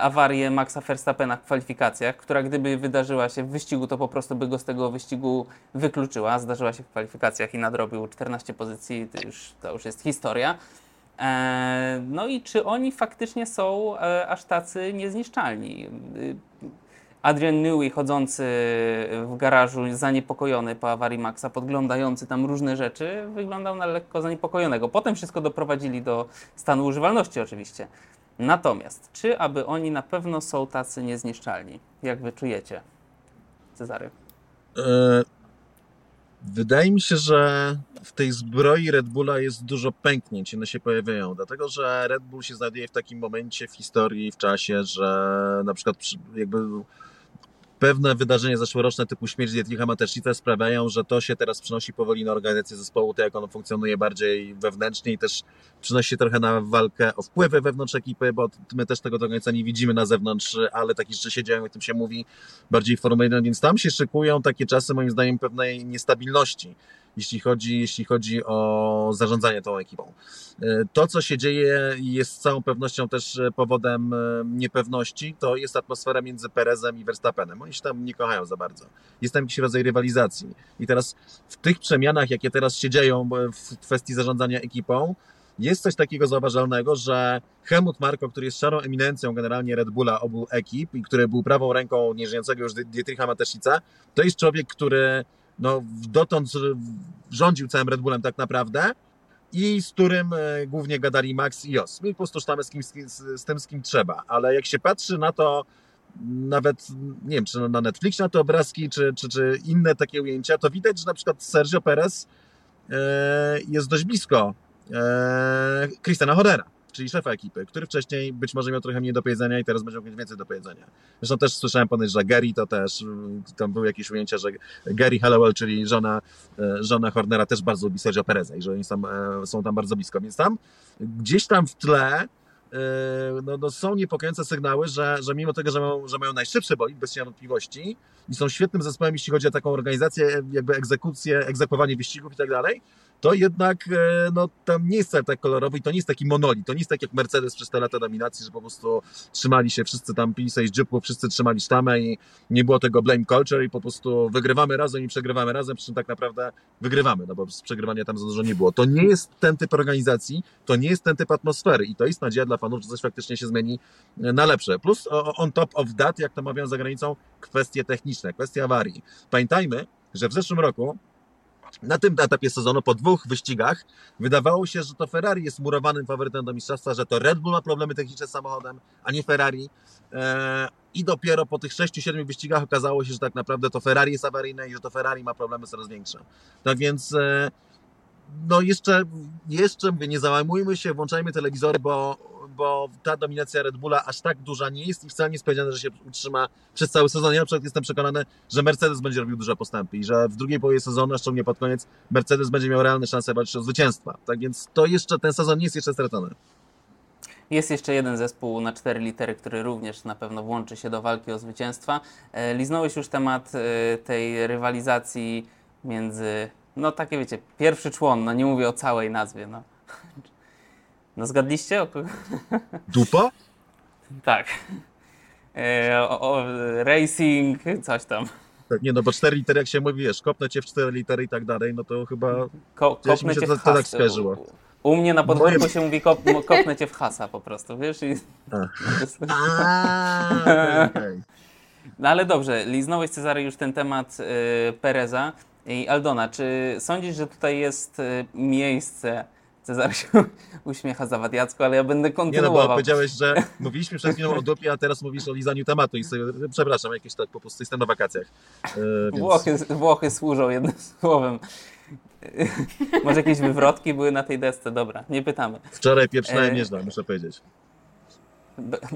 awarię Maxa Verstappena w kwalifikacjach, która gdyby wydarzyła się w wyścigu, to po prostu by go z tego wyścigu wykluczyła. Zdarzyła się w kwalifikacjach i nadrobił 14 pozycji, to już, to już jest historia. E, no i czy oni faktycznie są e, aż tacy niezniszczalni? Adrian Newey chodzący w garażu zaniepokojony po awarii Maxa, podglądający tam różne rzeczy, wyglądał na lekko zaniepokojonego. Potem wszystko doprowadzili do stanu używalności oczywiście. Natomiast, czy aby oni na pewno są tacy niezniszczalni? Jak wy czujecie, Cezary? E, Wydaje mi się, że w tej zbroi Red Bulla jest dużo pęknięć, one się pojawiają, dlatego że Red Bull się znajduje w takim momencie w historii, w czasie, że na przykład jakby pewne wydarzenia zeszłoroczne typu śmierć Dietricha Mateschita sprawiają, że to się teraz przynosi powoli na organizację zespołu, to jak ono funkcjonuje bardziej wewnętrznie i też przynosi się trochę na walkę o wpływy wewnątrz ekipy, bo my też tego do końca nie widzimy na zewnątrz, ale takie rzeczy się dzieją i o tym się mówi bardziej 1, więc tam się szykują takie czasy moim zdaniem pewnej niestabilności jeśli chodzi, jeśli chodzi o zarządzanie tą ekipą. E, to, co się dzieje, jest z całą pewnością też powodem e, niepewności, to jest atmosfera między Perezem i Verstappenem. Oni się tam nie kochają za bardzo. Jest tam jakiś rodzaj rywalizacji. I teraz w tych przemianach, jakie teraz się dzieją w kwestii zarządzania ekipą, jest coś takiego zauważalnego, że Helmut Marko, który jest szarą eminencją generalnie Red Bulla obu ekip i który był prawą ręką nieżyjącego już Dietricha Mateszica, to jest człowiek, który no, dotąd rządził całym Red Bullem tak naprawdę i z którym e, głównie gadali Max i Jos. My po prostu sztamy z, kim, z, z tym, z kim trzeba, ale jak się patrzy na to, nawet, nie wiem, czy na Netflix na te obrazki, czy, czy, czy inne takie ujęcia, to widać, że na przykład Sergio Perez e, jest dość blisko e, Christiana Hornera czyli szefa ekipy, który wcześniej być może miał trochę mniej do powiedzenia i teraz będzie miał więcej do powiedzenia. Zresztą też słyszałem ponoć, że Gary to też, tam były jakieś ujęcia, że Gary Hallowell, czyli żona, e, żona Hornera też bardzo lubi Sergio Pereza i że oni są, e, są tam bardzo blisko, więc tam gdzieś tam w tle e, no, no, są niepokojące sygnały, że, że mimo tego, że mają, że mają najszybszy bolid, bez wątpliwości i są świetnym zespołem, jeśli chodzi o taką organizację, jakby egzekucję, egzekwowanie wyścigów i tak dalej, to jednak e, no, tam nie jest tak kolorowy i to nie jest taki monolit, to nie jest tak jak Mercedes przez te lata dominacji, że po prostu trzymali się, wszyscy tam pili sobie z dziupów, wszyscy trzymali sztamę i nie było tego blame culture i po prostu wygrywamy razem i przegrywamy razem, przy czym tak naprawdę wygrywamy, no bo przegrywania tam za dużo nie było. To nie jest ten typ organizacji, to nie jest ten typ atmosfery i to jest nadzieja dla fanów, że coś faktycznie się zmieni e, na lepsze. Plus on top of that, jak to mawiam za granicą, kwestie techniczne, kwestie awarii. Pamiętajmy, że w zeszłym roku na tym etapie sezonu, po dwóch wyścigach, wydawało się, że to Ferrari jest murowanym faworytem do mistrzostwa, że to Red Bull ma problemy techniczne z samochodem, a nie Ferrari. E, I dopiero po tych 6-7 wyścigach okazało się, że tak naprawdę to Ferrari jest awaryjne i że to Ferrari ma problemy coraz większe. Tak więc e, no jeszcze, jeszcze mówię, nie załamujmy się, włączajmy telewizory, bo bo ta dominacja Red Bulla aż tak duża nie jest i wcale nie jest powiedziane, że się utrzyma przez cały sezon. Ja na przykład jestem przekonany, że Mercedes będzie robił duże postępy i że w drugiej połowie sezonu, szczególnie pod koniec, Mercedes będzie miał realne szanse walczyć o zwycięstwa. Tak więc to jeszcze, ten sezon nie jest jeszcze stracony. Jest jeszcze jeden zespół na cztery litery, który również na pewno włączy się do walki o zwycięstwa. E, liznąłeś już temat e, tej rywalizacji między, no takie wiecie, pierwszy człon, no nie mówię o całej nazwie, no. No zgadliście? O kogo? Dupa? tak. E, o, o, racing, coś tam. Tak, nie no, bo cztery litery, jak się mówi, wiesz, kopnę cię w cztery litery i tak dalej, no to chyba Ko kopnę cię w to tak skojarzyło. U mnie na podwórku Moje... się mówi kop kopnę cię w hasa po prostu, wiesz? I... A, okay. No ale dobrze, liznąłeś Cezary już ten temat y, Pereza i Aldona. Czy sądzisz, że tutaj jest y, miejsce Cezar się uśmiecha zawadiacko, ale ja będę kontynuował. Nie no, bo powiedziałeś, że mówiliśmy przed chwilą o dupie, a teraz mówisz o lizaniu tematu i sobie, przepraszam, jakieś tak po prostu jestem na wakacjach. E, więc... Włochy, Włochy służą jednym słowem. Może jakieś wywrotki były na tej desce? Dobra, nie pytamy. Wczoraj pieprzałem e... nieźle, muszę powiedzieć.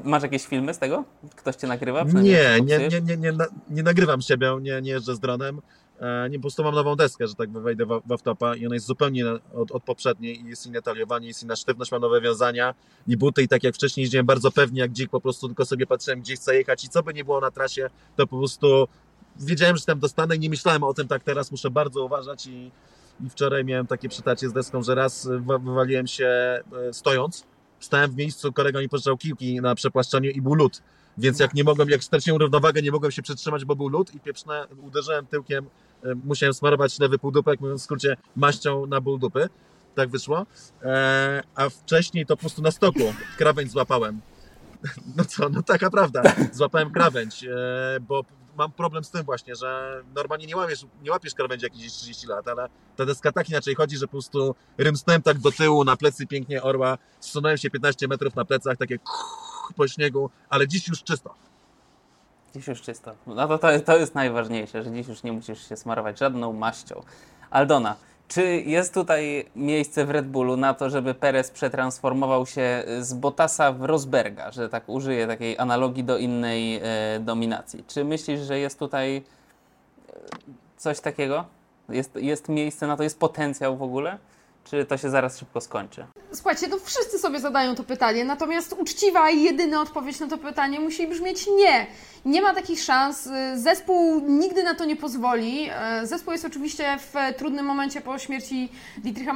Masz jakieś filmy z tego? Ktoś cię nagrywa? Nie, nie, nie, nie, nie, nie nagrywam siebie, nie, nie jeżdżę z dronem. E, nie, po prostu mam nową deskę, że tak wejdę w, w topa i ona jest zupełnie od, od poprzedniej i jest inne taliowanie, jest inna sztywność, mam nowe wiązania i buty i tak jak wcześniej jeździłem bardzo pewnie jak dzik, po prostu tylko sobie patrzyłem gdzie chcę jechać i co by nie było na trasie, to po prostu wiedziałem, że tam dostanę i nie myślałem o tym tak teraz, muszę bardzo uważać i, i wczoraj miałem takie przytarcie z deską, że raz wywaliłem się e, stojąc, stałem w miejscu, kolega mi pożyczał kiłki na przepłaszczaniu i był lód. Więc jak nie mogłem, jak straciłem równowagę, nie mogłem się przytrzymać, bo był lód i pieprzne, uderzyłem tyłkiem, musiałem smarować lewy półdupek, mówiąc w skrócie, maścią na ból dupy. Tak wyszło. E, a wcześniej to po prostu na stoku krawędź złapałem. No co, no taka prawda. Złapałem krawędź, e, bo mam problem z tym właśnie, że normalnie nie łapiesz, nie łapiesz krawędzi jakieś 30 lat, ale ta deska tak inaczej chodzi, że po prostu rymsnąłem tak do tyłu, na plecy pięknie orła, zsunąłem się 15 metrów na plecach, takie po śniegu, ale dziś już czysto. Dziś już czysto. No to, to, to jest najważniejsze, że dziś już nie musisz się smarować żadną maścią. Aldona, czy jest tutaj miejsce w Red Bullu na to, żeby Perez przetransformował się z Bottasa w Rosberga, że tak użyję takiej analogii do innej e, dominacji? Czy myślisz, że jest tutaj e, coś takiego? Jest, jest miejsce na to, jest potencjał w ogóle? Czy to się zaraz szybko skończy? Słuchajcie, to wszyscy sobie zadają to pytanie, natomiast uczciwa i jedyna odpowiedź na to pytanie musi brzmieć nie. Nie ma takich szans. Zespół nigdy na to nie pozwoli. Zespół jest oczywiście w trudnym momencie po śmierci Dietricha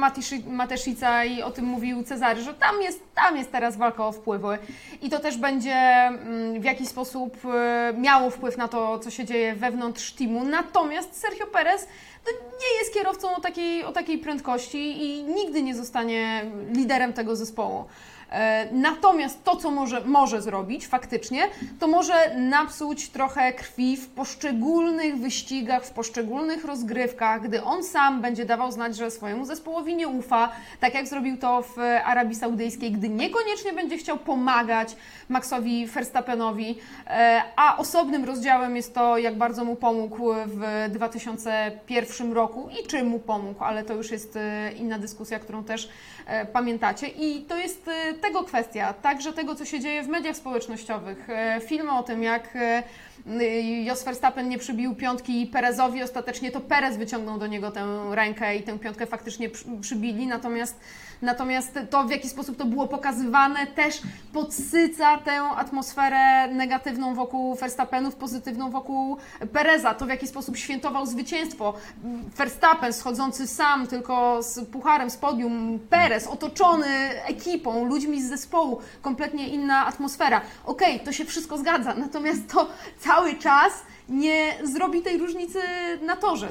Mateszica i o tym mówił Cezary, że tam jest, tam jest teraz walka o wpływy i to też będzie mm, w jakiś sposób e, miało wpływ na to, co się dzieje wewnątrz teamu. Natomiast Sergio Perez nie jest kierowcą o takiej, o takiej prędkości i nigdy nie zostanie liderem tego zespołu. E, natomiast to, co może, może zrobić faktycznie, to może napsuć trochę krwi w poszczególnych wyścigach, w poszczególnych rozgrywkach, gdy on sam będzie dawał znać, że swojemu zespołowi nie ufa, tak jak zrobił to w Arabii Saudyjskiej, gdy niekoniecznie będzie chciał pomagać Maxowi Verstappenowi, e, a osobnym rozdziałem jest to, jak bardzo mu pomógł w 2001 roku i czym mu pomógł, ale to już jest e, inna dyskusja, którą też pamiętacie. I to jest tego kwestia, także tego, co się dzieje w mediach społecznościowych. E, filmy o tym, jak e, Jos Verstappen nie przybił piątki Perezowi, ostatecznie to Perez wyciągnął do niego tę rękę i tę piątkę faktycznie przybili, natomiast Natomiast to, w jaki sposób to było pokazywane, też podsyca tę atmosferę negatywną wokół Verstappenów, pozytywną wokół Pereza. To, w jaki sposób świętował zwycięstwo. Verstappen schodzący sam, tylko z pucharem z podium. Perez otoczony ekipą, ludźmi z zespołu. Kompletnie inna atmosfera. Okej, okay, to się wszystko zgadza, natomiast to cały czas nie zrobi tej różnicy na torze.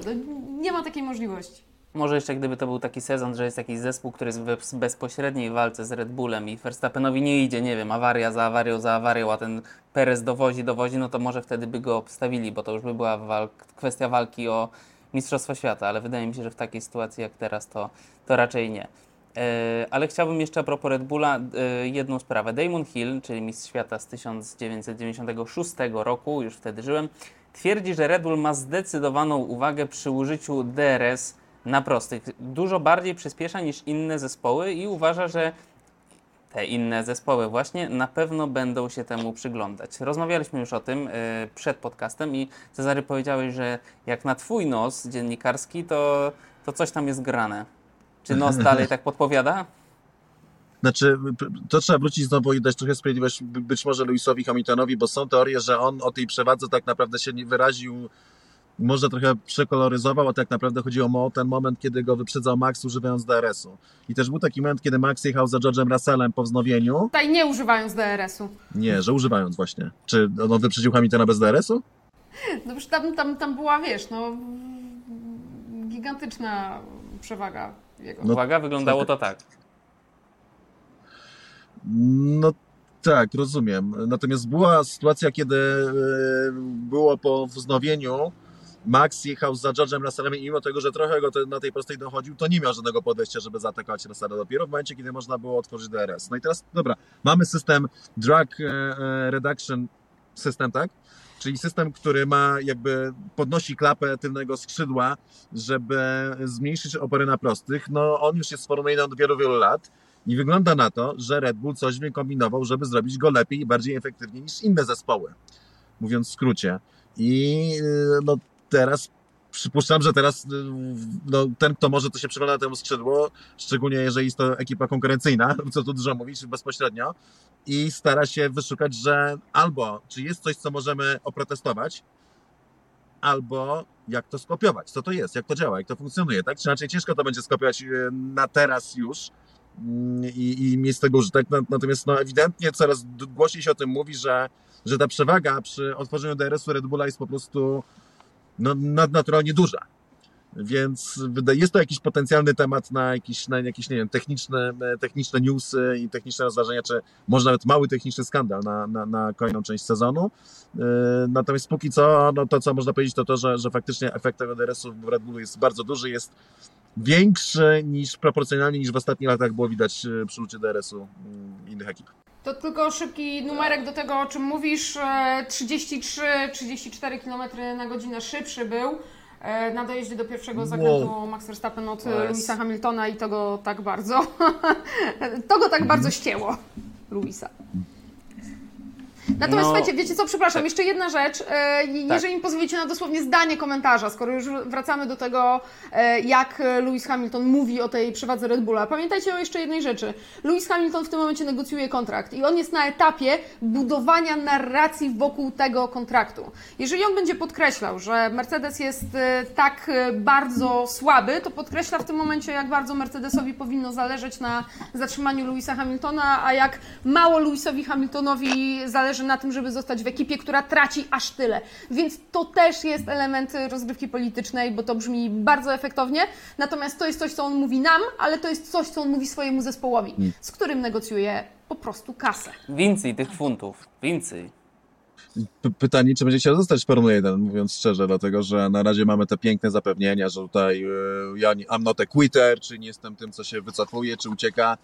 Nie ma takiej możliwości. Może jeszcze gdyby to był taki sezon, że jest jakiś zespół, który jest w bezpośredniej walce z Red Bullem i Verstappenowi nie idzie, nie wiem, awaria za awarią za awarią, a ten Perez dowozi, dowozi, no to może wtedy by go obstawili, bo to już by była walk, kwestia walki o Mistrzostwo Świata, ale wydaje mi się, że w takiej sytuacji jak teraz to, to raczej nie. E, ale chciałbym jeszcze a propos Red Bulla e, jedną sprawę. Damon Hill, czyli mistrz świata z 1996 roku, już wtedy żyłem, twierdzi, że Red Bull ma zdecydowaną uwagę przy użyciu DRS na prostych. Dużo bardziej przyspiesza niż inne zespoły i uważa, że te inne zespoły właśnie na pewno będą się temu przyglądać. Rozmawialiśmy już o tym yy, przed podcastem i Cezary powiedziałeś, że jak na twój nos dziennikarski, to, to coś tam jest grane. Czy nos dalej tak podpowiada? Znaczy, to trzeba wrócić znowu i dać trochę sprawiedliwość być może Lewisowi Hamiltonowi, bo są teorie, że on o tej przewadze tak naprawdę się nie wyraził może trochę przekoloryzował, a tak naprawdę chodziło mu o ten moment, kiedy go wyprzedzał Max używając DRS-u. I też był taki moment, kiedy Max jechał za George'em Russellem po wznowieniu. Tutaj nie używając DRS-u. Nie, że używając właśnie. Czy on wyprzedził Hamiltona bez DRS-u? No już tam, tam, tam była, wiesz, no gigantyczna przewaga jego. No, Uwaga, wyglądało to tak. No tak, rozumiem. Natomiast była sytuacja, kiedy e, było po wznowieniu Max jechał za George'em Russellem i mimo tego, że trochę go na tej prostej dochodził, to nie miał żadnego podejścia, żeby zaatakować Russella dopiero w momencie, kiedy można było otworzyć DRS. No i teraz, dobra, mamy system drag e, e, reduction system, tak? Czyli system, który ma jakby podnosi klapę tylnego skrzydła, żeby zmniejszyć opory na prostych. No on już jest sformułowany od wielu, wielu lat i wygląda na to, że Red Bull coś wykombinował, żeby zrobić go lepiej i bardziej efektywnie niż inne zespoły. Mówiąc w skrócie. I no, teraz przypuszczam, że teraz y, no, ten, kto może, to się przygląda temu skrzydło, szczególnie jeżeli jest to ekipa konkurencyjna, co tu dużo mówić, bezpośrednio, i stara się wyszukać, że albo czy jest coś, co możemy oprotestować, albo jak to skopiować, co to jest, jak to działa, jak to funkcjonuje, tak? Czy raczej ciężko to będzie skopiować y, na teraz już mm, i, i mieć z tego użytek, natomiast no, ewidentnie coraz głośniej się o tym mówi, że, że ta przewaga przy otworzeniu DRS-u Red Bulla jest po prostu no, nadnaturalnie duża. Więc jest to jakiś potencjalny temat na jakieś, na jakieś nie wiem, techniczne, techniczne newsy i techniczne rozważania, czy może nawet mały techniczny skandal na, na, na kolejną część sezonu. Yy, natomiast póki co, no to co można powiedzieć, to to, że, że faktycznie efekt tego DRS-u w Red Bullu jest bardzo duży, jest większy niż proporcjonalnie niż w ostatnich latach było widać yy, przy użyciu DRS-u yy, innych ekip. To tylko szybki numerek do tego, o czym mówisz. 33-34 km na godzinę szybszy był e, na dojeździe do pierwszego zakrętu wow. Max Verstappen od yes. Louisa Hamiltona i to go tak bardzo to go tak bardzo ścięło Louisa. Natomiast no, słuchajcie, wiecie co, przepraszam, tak. jeszcze jedna rzecz. E, tak. jeżeli tak. mi pozwolicie na dosłownie zdanie komentarza, skoro już wracamy do tego, e, jak Lewis Hamilton mówi o tej przewadze Red Bulla. Pamiętajcie o jeszcze jednej rzeczy. Lewis Hamilton w tym momencie negocjuje kontrakt i on jest na etapie budowania narracji wokół tego kontraktu. Jeżeli on będzie podkreślał, że Mercedes jest e, tak bardzo słaby, to podkreśla w tym momencie, jak bardzo Mercedesowi powinno zależeć na zatrzymaniu Lewisa Hamiltona, a jak mało Lewisowi Hamiltonowi zależy zależy na tym, żeby zostać w ekipie, która traci aż tyle. Więc to też jest element rozgrywki politycznej, bo to brzmi bardzo efektownie. Natomiast to jest coś, co on mówi nam, ale to jest coś, co on mówi swojemu zespołowi, z którym negocjuje po prostu kasę. Więcej tych funtów, więcej pytanie, czy będzie chciał zostać Formuły 1, mówiąc szczerze, dlatego że na razie mamy te piękne zapewnienia, że tutaj e, ja nie, I'm not a quitter, czy nie jestem tym, co się wycofuje, czy ucieka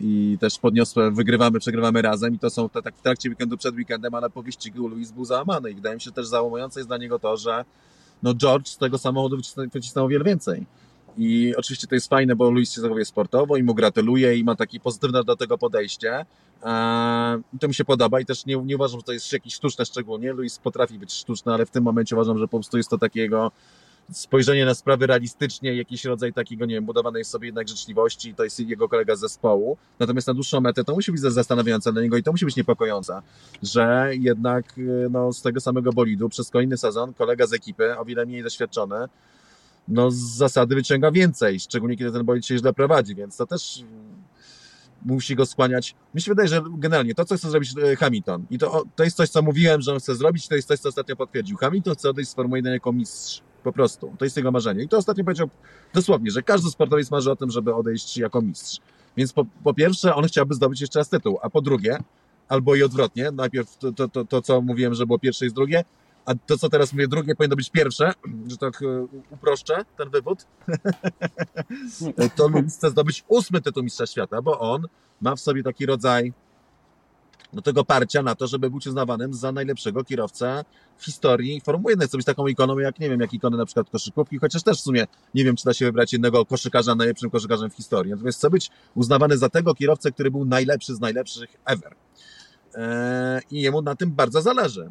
i też podniosłe, wygrywamy, przegrywamy razem i to są te, tak w trakcie weekendu, przed weekendem, ale po wyścigu Luis był załamany i wydaje mi się też załamujące jest dla niego to, że no George z tego samochodu wycisnął o wiele więcej. I oczywiście to jest fajne, bo Luis się zachowuje sportowo i mu gratuluje i ma takie pozytywne do tego podejście. I to mi się podoba i też nie, nie uważam, że to jest jakieś sztuczne szczególnie. Luis potrafi być sztuczny, ale w tym momencie uważam, że po prostu jest to takiego spojrzenie na sprawy realistycznie, jakiś rodzaj takiego, nie wiem, budowanej sobie jednak życzliwości, to jest jego kolega z zespołu. Natomiast na dłuższą metę to musi być zastanawiające dla niego i to musi być niepokojące, że jednak no, z tego samego bolidu przez kolejny sezon kolega z ekipy, o wiele mniej doświadczony, no z zasady wyciąga więcej, szczególnie kiedy ten bolid się źle prowadzi, więc to też musi go skłaniać. Mi się wydaje, że generalnie to, co chce zrobić e, Hamilton, i to, to jest coś, co mówiłem, że on chce zrobić, to jest coś, co ostatnio potwierdził. Hamilton chce odejść z Formuły 1 jako mistrz. Po prostu. To jest jego marzenie. I to ostatnio powiedział dosłownie, że każdy sportowiec marzy o tym, żeby odejść jako mistrz. Więc po, po pierwsze, on chciałby zdobyć jeszcze raz tytuł, a po drugie, albo i odwrotnie, najpierw to, to, to, to co mówiłem, że było pierwsze jest drugie, a to, co teraz mówię, drugie powinno być pierwsze, że tak e, uproszczę ten wywód, to chce zdobyć ósmy tytuł Mistrza Świata, bo on ma w sobie taki rodzaj do tego parcia na to, żeby być uznawanym za najlepszego kierowcę w historii Formuły 1. Chce być taką ikoną, jak nie wiem, jak ikony na przykład koszykówki, chociaż też w sumie nie wiem, czy da się wybrać jednego koszykarza najlepszym koszykarzem w historii. Natomiast chce być uznawany za tego kierowcę, który był najlepszy z najlepszych ever. Eee, I jemu na tym bardzo zależy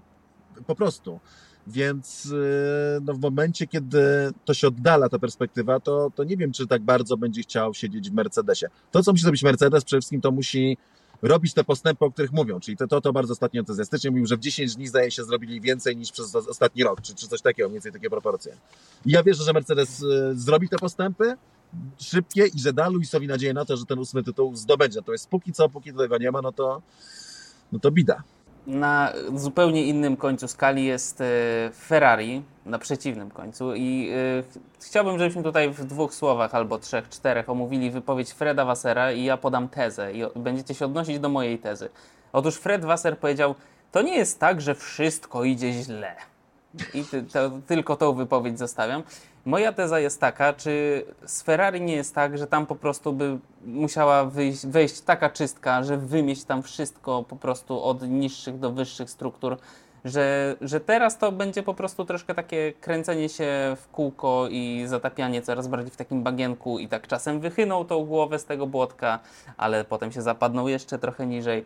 po prostu. Więc y, no, w momencie, kiedy to się oddala, ta perspektywa, to, to nie wiem, czy tak bardzo będzie chciał siedzieć w Mercedesie. To, co musi zrobić Mercedes, przede wszystkim to musi robić te postępy, o których mówią. Czyli to, to, to bardzo ostatnio entuzjastycznie mówił, że w 10 dni zdaje się zrobili więcej niż przez ostatni rok, czy, czy coś takiego, mniej więcej takie proporcje. I ja wierzę, że Mercedes y, zrobi te postępy szybkie i że da Luisowi nadzieję na to, że ten ósmy tytuł zdobędzie. To jest póki co, póki tego nie ma, no to, no to bida. Na zupełnie innym końcu skali jest e, Ferrari, na przeciwnym końcu i y, chciałbym, żebyśmy tutaj w dwóch słowach albo trzech, czterech omówili wypowiedź Freda Wassera i ja podam tezę i będziecie się odnosić do mojej tezy. Otóż Fred Wasser powiedział, to nie jest tak, że wszystko idzie źle. I to, tylko tą wypowiedź zostawiam. Moja teza jest taka, czy z Ferrari nie jest tak, że tam po prostu by musiała wyjść, wejść taka czystka, że wymieść tam wszystko po prostu od niższych do wyższych struktur że, że teraz to będzie po prostu troszkę takie kręcenie się w kółko i zatapianie coraz bardziej w takim bagienku i tak czasem wychynął tą głowę z tego błotka, ale potem się zapadną jeszcze trochę niżej.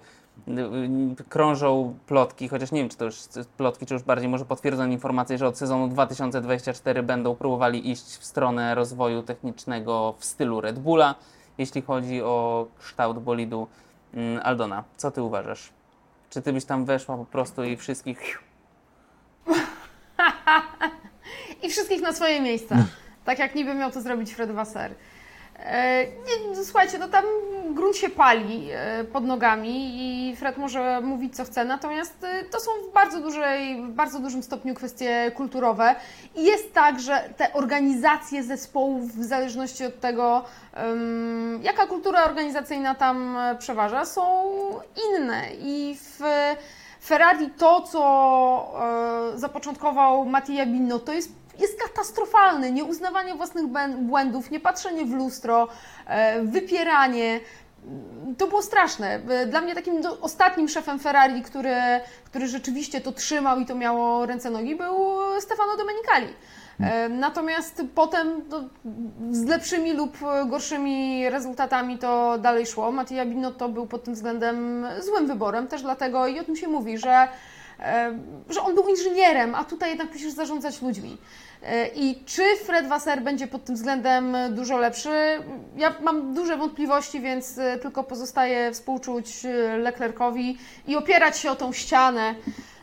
Krążą plotki, chociaż nie wiem, czy to już plotki, czy już bardziej może potwierdzone informacje, że od sezonu 2024 będą próbowali iść w stronę rozwoju technicznego w stylu Red Bulla, jeśli chodzi o kształt bolidu. Mm, Aldona, co ty uważasz? Czy ty byś tam weszła po prostu i wszystkich. I wszystkich na swoje miejsca. Tak jak niby miał to zrobić Fred Wasser. E, nie, słuchajcie, no tam grunt się pali e, pod nogami i Fred może mówić co chce, natomiast e, to są w bardzo, dużej, w bardzo dużym stopniu kwestie kulturowe. I jest tak, że te organizacje zespołów w zależności od tego, jaka kultura organizacyjna tam przeważa, są inne. I w Ferrari to, co zapoczątkował Mattia Binno, to jest jest katastrofalny. Nieuznawanie własnych błędów, nie patrzenie w lustro, e, wypieranie. To było straszne. E, dla mnie takim ostatnim szefem Ferrari, który, który rzeczywiście to trzymał i to miało ręce nogi, był Stefano Domenicali. E, natomiast potem no, z lepszymi lub gorszymi rezultatami to dalej szło. Mattia Binotto był pod tym względem złym wyborem, też dlatego i o tym się mówi, że że on był inżynierem, a tutaj jednak musisz zarządzać ludźmi. E, I czy Fred Wasser będzie pod tym względem dużo lepszy? Ja mam duże wątpliwości, więc e, tylko pozostaje współczuć e, Leclercowi i opierać się o tą ścianę,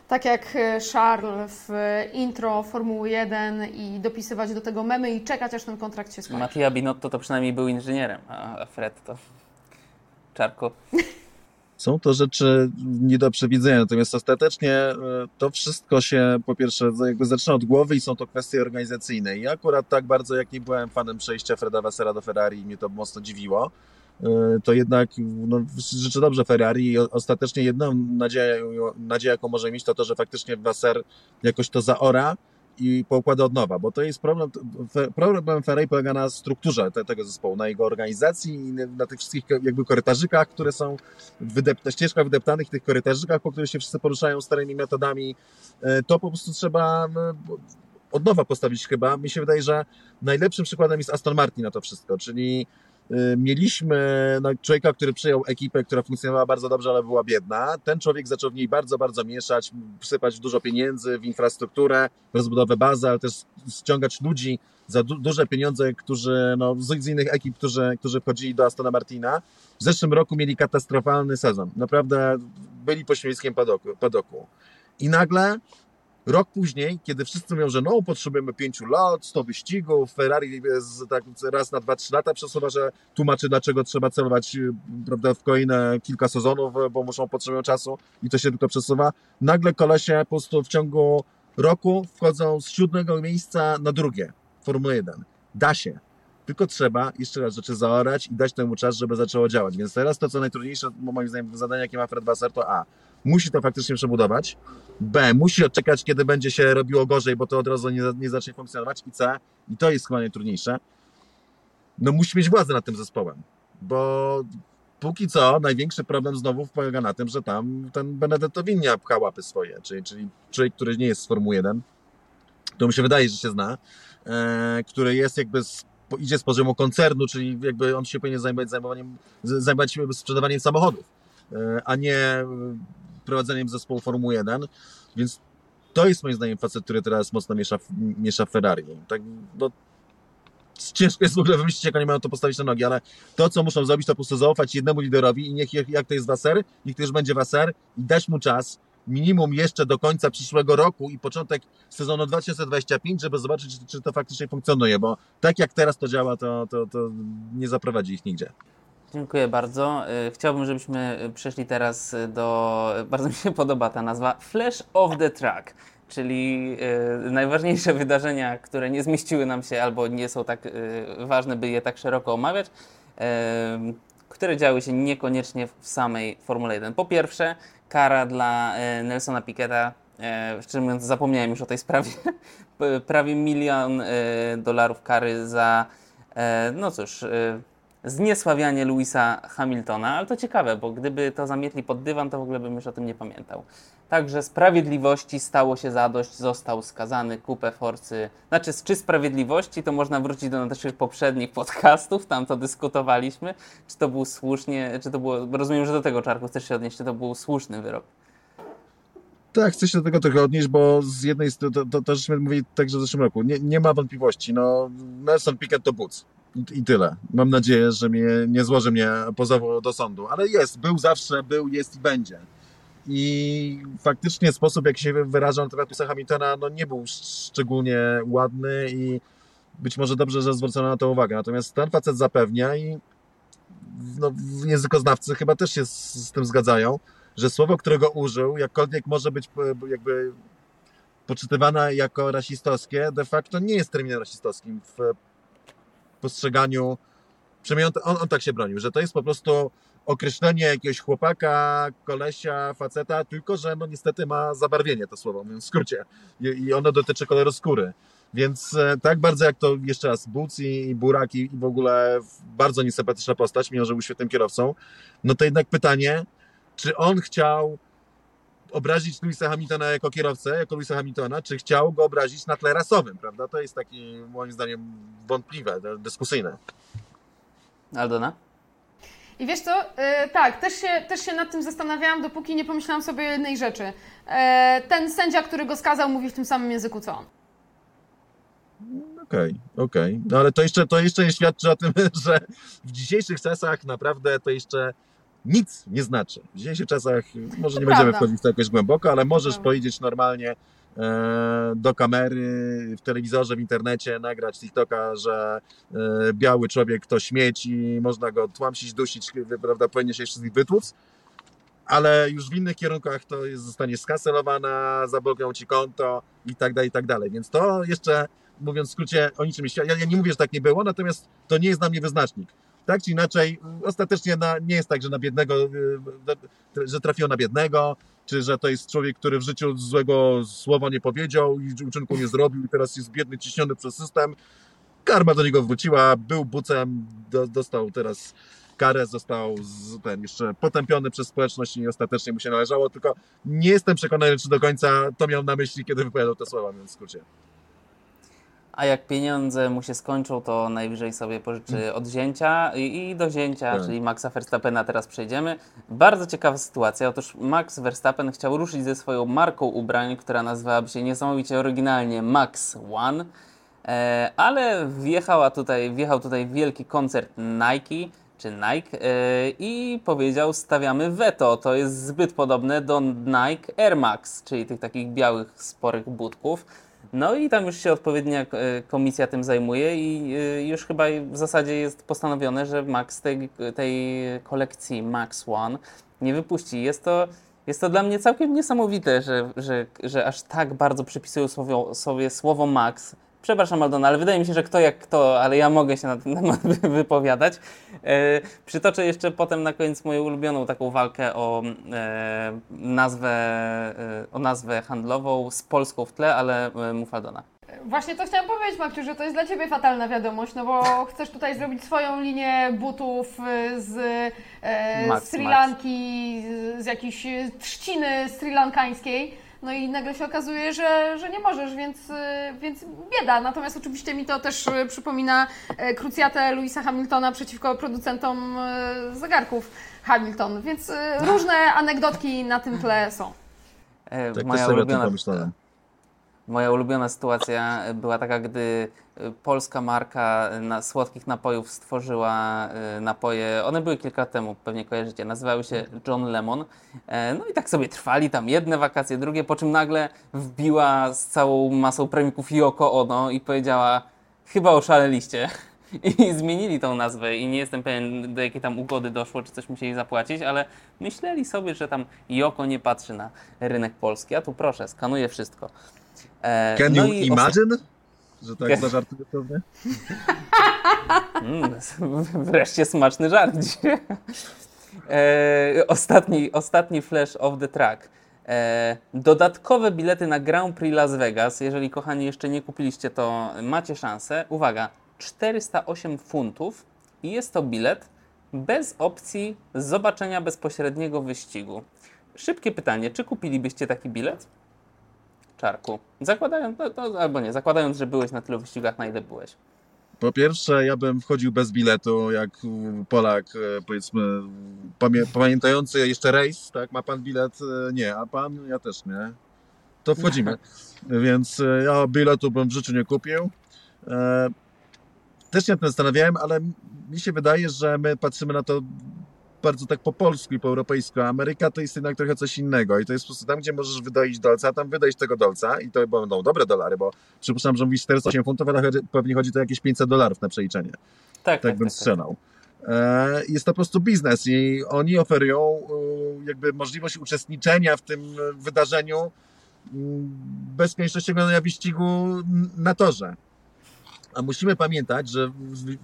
tak jak Charles w intro Formuły 1 i dopisywać do tego memy i czekać, aż ten kontrakt się skończy. Mattia Binotto to przynajmniej był inżynierem, a Fred to czarko. Są to rzeczy nie do przewidzenia, natomiast ostatecznie e, to wszystko się po pierwsze jakby zaczyna od głowy i są to kwestie organizacyjne. I akurat tak bardzo jak nie byłem fanem przejścia Freda Wassera do Ferrari mnie to mocno dziwiło, e, to jednak no, życzę dobrze Ferrari i ostatecznie jedną nadzieję, nadzieję, jaką może mieć, to to, że faktycznie Wasser jakoś to zaora i poukłada od nowa, bo to jest problem, problem Ferrari polega na strukturze te, tego zespołu, na jego organizacji i na tych wszystkich jakby korytarzykach, które są wydep- ścieżkach wydeptanych, tych korytarzykach, po których się wszyscy poruszają starymi metodami, e, to po prostu trzeba od nowa postawić chyba. Mi się wydaje, że najlepszym przykładem jest Aston Martin na to wszystko, czyli mieliśmy no, człowieka, który przyjął ekipę, która funkcjonowała bardzo dobrze, ale była biedna. Ten człowiek zaczął w niej bardzo, bardzo mieszać, sypać dużo pieniędzy w infrastrukturę, rozbudowę bazy, ale też ściągać ludzi za du duże pieniądze, którzy, no, z innych ekip, którzy, którzy wchodzili do Astona Martina. W zeszłym roku mieli katastrofalny sezon. Naprawdę byli pośmiewiskiem padoku. padoku. I nagle Rok później, kiedy wszyscy mówią, że no, potrzebujemy pięciu lat, 100 wyścigów, Ferrari z, tak raz na 2-3 lata przesuwa, że tłumaczy, dlaczego trzeba celować prawda, w kolejne kilka sezonów, bo muszą potrzebują czasu i to się tylko przesuwa. Nagle kolesie po prostu w ciągu roku wchodzą z siódmego miejsca na drugie Formuły 1. Da się. Tylko trzeba jeszcze raz rzeczy zaorać i dać temu czas, żeby zaczęło działać. Więc teraz to, co najtrudniejsze, moim zdaniem, zadanie, jakie ma Fred Wasser, to A musi to faktycznie przebudować. B, musi odczekać, kiedy będzie się robiło gorzej, bo to od razu nie, nie zacznie funkcjonować. I C, i to jest chyba najtrudniejsze, no musi mieć władzę nad tym zespołem, bo póki co największy problem znowu polega na tym, że tam ten Benedetto Winnia pcha łapy swoje, czyli, czyli człowiek, który nie jest z Formuły 1, to mi się wydaje, że się zna, e, który jest jakby z, idzie z poziomu koncernu, czyli jakby on się powinien zajmować, zajmowaniem, zajmować sprzedawaniem samochodów, e, a nie prowadzeniem zespołu Formuły 1, więc to jest moim zdaniem facet, który teraz mocno miesza, miesza Ferrari. Tak, no, ciężko jest w ogóle wymyślić, jak oni mają to postawić na nogi, ale to, co muszą zrobić, to po prostu zaufać jednemu liderowi i niech, jak to jest Wasser, niech to już będzie Wasser i dać mu czas, minimum jeszcze do końca przyszłego roku i początek sezonu 2025, żeby zobaczyć, czy to faktycznie funkcjonuje, bo tak jak teraz to działa, to, to, to nie zaprowadzi ich nigdzie. Dziękuję bardzo. Y, chciałbym, żebyśmy przeszli teraz do. Bardzo mi się podoba ta nazwa Flash of the Track, czyli y, najważniejsze wydarzenia, które nie zmieściły nam się albo nie są tak y, ważne, by je tak szeroko omawiać, które działy się niekoniecznie w samej Formule 1. Po pierwsze, kara dla Nelsona Piqueta. Szczerze mówiąc, zapomniałem już o tej sprawie. Prawie milion dolarów kary za, no cóż, zniesławianie Louisa Hamiltona, ale to ciekawe, bo gdyby to zamietli pod dywan, to w ogóle bym już o tym nie pamiętał. Także sprawiedliwości stało się zadość, został skazany, kupę forcy. Znaczy, czy sprawiedliwości, to można wrócić do naszych poprzednich podcastów, tam to dyskutowaliśmy, czy to był słusznie, czy to było, rozumiem, że do tego czarku chcesz się odnieść, czy to był słuszny wyrok. Tak, chcę się do tego trochę odnieść, bo z jednej strony, to, to, to żeśmy mówili także w zeszłym roku, nie, nie ma wątpliwości, no Nelson Piquet to Boots i, tyle. Mam nadzieję, że mnie, nie złoży mnie pozowu do sądu, ale jest, był zawsze, był, jest i będzie. I faktycznie sposób, jak się wyrażał na temat Pisa Hamiltona, no nie był szczególnie ładny i być może dobrze, że zwrócono na to uwagę. Natomiast ten facet zapewnia i no, językoznawcy chyba też się z, z tym zgadzają, że słowo, którego użył, jakkolwiek może być jakby jako rasistowskie, de facto nie jest terminem rasistowskim w postrzeganiu, przynajmniej on, on, on tak się bronił, że to jest po prostu określenie jakiegoś chłopaka, kolesia, faceta, tylko że no niestety ma zabarwienie to słowo, w skrócie. I, i ono dotyczy koloru skóry. Więc e, tak bardzo jak to jeszcze raz Buc i, i Burak i, i w ogóle bardzo niesympatyczna postać, mimo że był świetnym kierowcą, no to jednak pytanie, czy on chciał obrazić Louisa Hamiltona jako kierowcę, jako Louisa Hamiltona, czy chciał go obrazić na tle rasowym, prawda? To jest takie moim zdaniem wątpliwe, dyskusyjne. Aldona? I wiesz co, yy, tak, też się, też się nad tym zastanawiałam, dopóki nie pomyślałam sobie o jednej rzeczy. Yy, ten sędzia, który go skazał, mówi w tym samym języku co on. Okej, okay, okej. Okay. No ale to jeszcze, to jeszcze nie świadczy o tym, że w dzisiejszych czasach naprawdę to jeszcze nic nie znaczy. W dzisiejszych czasach może to nie prawda. będziemy wchodzić w to jakoś głęboko, ale możesz to powiedzieć normalnie e, do kamery, w telewizorze, w internecie, nagrać TikToka, że e, biały człowiek to śmieć i można go tłamsić, dusić, prawda, powinien się wszystkich wytłuc, ale już w innych kierunkach to jest, zostanie skaselowana, zablokują ci konto i tak dalej, i tak dalej. Więc to jeszcze, mówiąc w skrócie, o niczym nie ja, ja nie mówię, że tak nie było, natomiast to nie jest dla mnie wyznacznik tak czy inaczej, ostatecznie na, nie jest tak, że na biednego, y, że trafiło na biednego, czy że to jest człowiek, który w życiu złego słowa nie powiedział i uczynku nie zrobił i teraz jest biedny, ciśniony przez system. Karma do niego wróciła, był bucem, do, dostał teraz karę, został z, ten jeszcze potępiony przez społeczność i ostatecznie mu się należało, tylko nie jestem przekonany, czy do końca to miał na myśli, kiedy wypowiadał te słowa, więc w skrócie a jak pieniądze mu się skończą, to najwyżej sobie pożyczy mm. od zięcia i, i do zięcia, tak. czyli Maxa Verstappena teraz przejdziemy. Bardzo ciekawa sytuacja. Otóż Max Verstappen chciał ruszyć ze swoją marką ubrań, która nazywałaby się niesamowicie oryginalnie Max One, e, ale wjechała tutaj, wjechał tutaj wielki koncert Nike, czy Nike e, i powiedział stawiamy veto. To jest zbyt podobne do Nike Air Max, czyli tych takich białych, sporych butków. No i tam już się odpowiednia e, komisja tym zajmuje i e, już chyba w zasadzie jest postanowione, że Max tej, tej kolekcji Max One nie wypuści. Jest to, jest to dla mnie całkiem niesamowite, że, że, że aż tak bardzo przypisują sobie, sobie słowo Max Przepraszam, Aldona, ale wydaje mi się, że kto jak kto, ale ja mogę się na ten temat wypowiadać. E, przytoczę jeszcze potem na koniec moją ulubioną taką walkę o, e, nazwę, e, o nazwę handlową z Polską w tle, ale e, mów Aldona. Właśnie to chciałam powiedzieć, Makciu, że to jest dla Ciebie fatalna wiadomość, no bo chcesz tutaj zrobić swoją linię butów e, z e, Sri Lanki, z jakiejś trzciny srilankańskiej no i nagle się okazuje, że, że nie możesz, więc, y, więc bieda. Natomiast oczywiście mi to też y, przypomina y, krucjatę Louisa Hamiltona przeciwko producentom zegarków Hamilton, więc różne anegdotki na tym tle są. E, tak moja ulubiona, Moja ulubiona sytuacja była taka, gdy y, polska marka na słodkich napojów stworzyła napoje. One były kilka lat temu, pewnie kojarzycie. Nazywały się John Lemon. E, no i tak sobie trwali tam jedne wakacje, drugie, po czym nagle wbiła z całą masą premików Yoko Ono i powiedziała: Chyba oszaleliście. I zmienili tą nazwę i nie jestem pewien, do jakiej tam ugody doszło, czy coś musieli zapłacić, ale myśleli sobie, że tam Yoko nie patrzy na rynek polski. A tu proszę, skanuje wszystko. E, Can no you imagine? Że tak zażartuję pewnie? Mm, wreszcie smaczny żart e, ostatni, ostatni flash of the track. E, dodatkowe bilety na Grand Prix Las Vegas. Jeżeli kochani jeszcze nie kupiliście, to macie szansę. Uwaga, 408 funtów i jest to bilet bez opcji zobaczenia bezpośredniego wyścigu. Szybkie pytanie, czy kupilibyście taki bilet? Czarku. Zakładając, no, to, albo nie, zakładając, że byłeś na tylu wyścigach, na ile byłeś. Po pierwsze, ja bym wchodził bez biletu, jak Polak, e, powiedzmy, pamię pamiętający jeszcze rejs, tak? Ma pan bilet? E, Nie, a pan? Ja też nie. To wchodzimy. Więc e, ja biletu bym w życiu nie kupił. Też się nad tym zastanawiałem, ale mi się wydaje, że my patrzymy na to bardzo tak po polsku i po europejsku. a Ameryka to jest jednak trochę coś innego i to jest po prostu tam, gdzie możesz wydoić dolca, tam wydajesz tego dolca i to będą dobre dolary, bo przypuszczam, że mówisz 408 funtów, ale pewnie chodzi to o jakieś 500 dolarów na przeliczenie Tak, tak bym strzelał. E, Jest to po prostu biznes i oni oferują e, jakby możliwość uczestniczenia w tym wydarzeniu mm, bez konieczności oglądania wyścigu na torze. A musimy pamiętać, że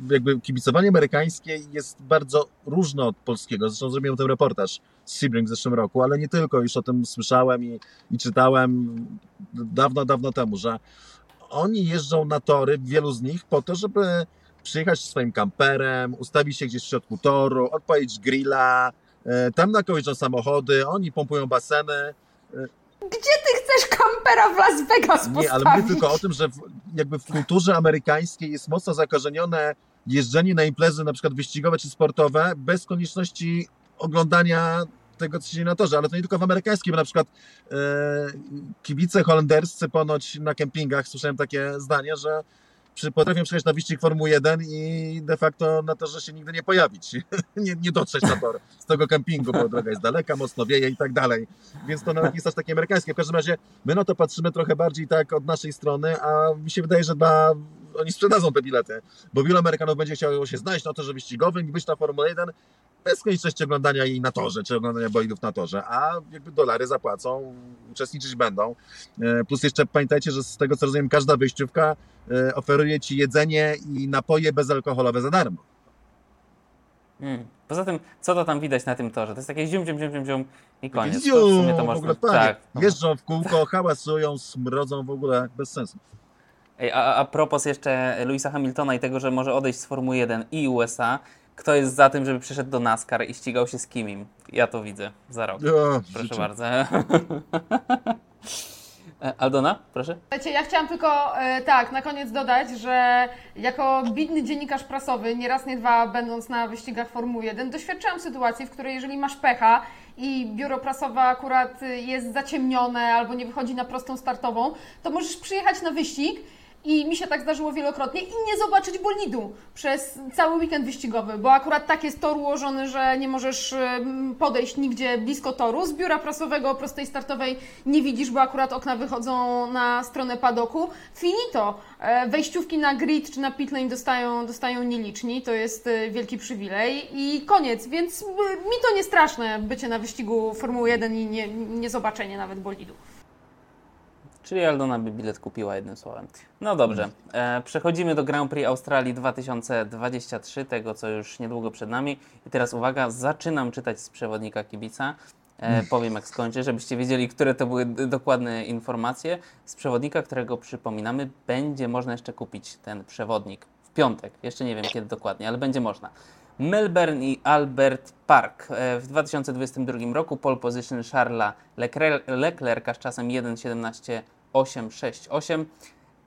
jakby kibicowanie amerykańskie jest bardzo różne od polskiego. Zresztą zrobiłem ten reportaż z Sebring w zeszłym roku, ale nie tylko, już o tym słyszałem i, i czytałem dawno, dawno temu, że oni jeżdżą na tory, wielu z nich, po to, żeby przyjechać swoim kamperem, ustawić się gdzieś w środku toru, odpalić grilla, e, tam na kończą samochody, oni pompują baseny. Gdzie ty chcesz kampera w Las Vegas postawić? Nie, ale mówię tylko o tym, że w, jakby w kulturze amerykańskiej jest mocno zakorzenione jeżdżenie na imprezy na przykład wyścigowe czy sportowe bez konieczności oglądania tego, co się dzieje na torze, ale to nie tylko w amerykańskim, na przykład e, kibice holenderscy ponoć na kempingach, słyszałem takie zdanie, że przy, potrafią przyjechać na wyścig Formuły 1 i de facto na torze się nigdy nie pojawić, nie, nie dotrzeć na tor z tego kempingu, bo droga jest daleka, mocno wieje i tak dalej. Więc to nawet nie jest aż takie amerykańskie. W każdym razie my na to patrzymy trochę bardziej tak od naszej strony, a mi się wydaje, że dla... oni sprzedadzą te bilety, bo wielu Amerykanów będzie chciało się znaleźć na torze wyścigowym i być na Formule 1 bez konieczności oglądania jej na torze, czy oglądania bolidów na torze, a jakby dolary zapłacą, uczestniczyć będą. E, Plus jeszcze pamiętajcie, że z tego co rozumiem, każda wyjściówka e, oferuje Ci jedzenie i napoje bezalkoholowe za darmo. Mm. Poza tym, co to tam widać na tym torze? To jest takie zium, zium, zium, zium, zium i koniec. To w sumie to w można... ogóle panie, tak. jeżdżą w kółko, hałasują, smrodzą w ogóle bez sensu. Ej, a, a propos jeszcze Louisa Hamiltona i tego, że może odejść z Formuły 1 i USA, kto jest za tym, żeby przyszedł do NASCAR i ścigał się z kimim? Ja to widzę za rok. O, Proszę życzę. bardzo. Aldona, proszę. Słuchajcie, ja chciałam tylko e, tak, na koniec dodać, że jako bidny dziennikarz prasowy, nie raz, nie dwa, będąc na wyścigach Formuły 1, doświadczyłam sytuacji, w której jeżeli masz pecha i biuro prasowe akurat jest zaciemnione albo nie wychodzi na prostą startową, to możesz przyjechać na wyścig i mi się tak zdarzyło wielokrotnie i nie zobaczyć bolidu przez cały weekend wyścigowy, bo akurat tak jest tor ułożony, że nie możesz podejść nigdzie blisko toru. Z biura prasowego prostej startowej nie widzisz, bo akurat okna wychodzą na stronę padoku. Finito! E, Wejściówki na grid czy na pitlane dostają, dostają nieliczni, to jest e, wielki przywilej i koniec, więc mi to nie straszne bycie na wyścigu Formuły 1 i nie, nie zobaczenie nawet bolidu. Czyli Aldona by bilet kupiła jednym słowem. No dobrze, e, przechodzimy do Grand Prix Australii 2023, tego co już niedługo przed nami. I teraz uwaga, zaczynam czytać z przewodnika kibica. E, powiem jak skończę, żebyście wiedzieli, które to były dokładne informacje. Z przewodnika, którego przypominamy, będzie można jeszcze kupić ten przewodnik w piątek. Jeszcze nie wiem kiedy dokładnie, ale będzie można. Melbourne i Albert Park. E, W 2022 roku pole position Charlesa Lecler- Leclerca z czasem 1.17.868.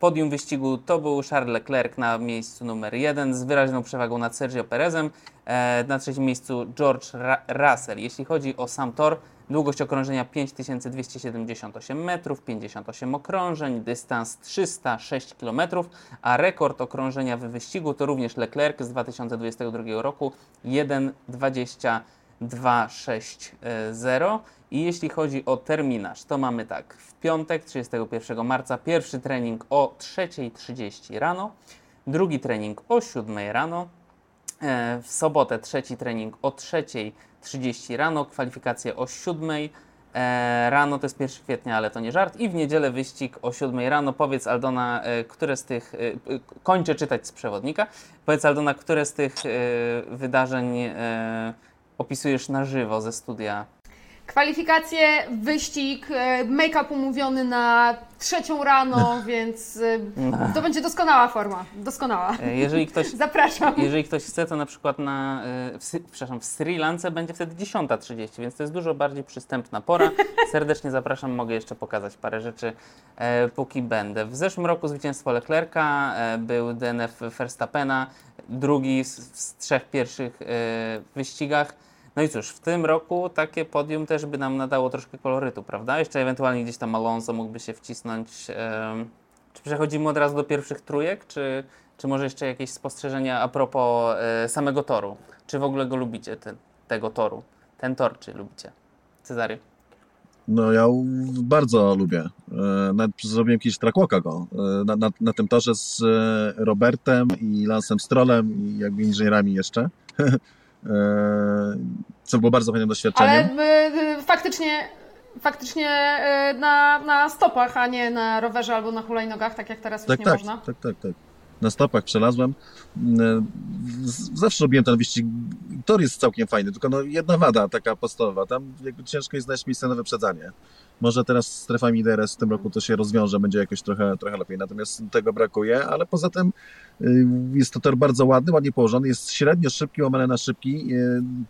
Podium wyścigu to był Charles Leclerc na miejscu numer 1 z wyraźną przewagą nad Sergio Perezem. E, Na trzecim miejscu George Russell. Jeśli chodzi o sam tor, długość okrążenia 5278 metrów, 58 okrążeń, dystans 306 km, a rekord okrążenia w wyścigu to również Leclerc z 2022 roku 1.2260. I jeśli chodzi o terminarz, to mamy tak, w piątek 31 marca pierwszy trening o 3.30 rano, drugi trening o 7 rano, E, W sobotę trzeci trening o 3.30 rano, kwalifikacje o 7.00 e, rano, to jest 1 kwietnia, ale to nie żart. I w niedzielę wyścig o 7.00 rano. Powiedz Aldona, e, które z tych, kończę czytać z przewodnika, powiedz Aldona, które z tych wydarzeń opisujesz na żywo ze studia Kwalifikacje, wyścig, e, make-up umówiony na trzecią rano, więc e, to będzie doskonała forma. Doskonała. E, Jeżeli ktoś, Zapraszam. jeżeli ktoś chce, to na przykład na, w, przepraszam, w Sri Lance będzie wtedy 10.30, więc to jest dużo bardziej przystępna pora. Serdecznie zapraszam, mogę jeszcze pokazać parę rzeczy, e, póki będę. W zeszłym roku zwycięstwo Leclerca, e, był DNF Verstappena, drugi z, z trzech pierwszych e, wyścigach. No i cóż, w tym roku takie podium też by nam nadało troszkę kolorytu, prawda? Jeszcze ewentualnie gdzieś tam Alonso mógłby się wcisnąć. czy przechodzimy od razu do pierwszych trójek, czy, czy może jeszcze jakieś spostrzeżenia a propos e, samego toru? Czy w ogóle go lubicie, ten, tego toru? Ten tor, czy lubicie? Cezary? No ja bardzo lubię. E, Nawet zrobiłem kiedyś trackwalka go e, na, na, na tym torze z Robertem i Lansem Strollem i jakby inżynierami jeszcze. E, Co było bardzo fajnym doświadczeniem. Ale y, y, faktycznie, faktycznie na, na stopach, a nie na rowerze albo na hulajnogach, tak jak teraz już Tak, nie tak, można. tak, tak, tak. Na stopach przelazłem. Zawsze robiłem ten wyścig. Tor jest całkiem fajny, tylko no jedna wada taka podstawowa. Tam jakby ciężko jest znaleźć miejsce na wyprzedzanie. Może teraz z strefami DRS w tym roku to się rozwiąże, będzie jakoś trochę, trochę lepiej. Natomiast tego brakuje, ale poza tym jest to tor bardzo ładny, ładnie położony, jest średnio szybki, łamane na szybki,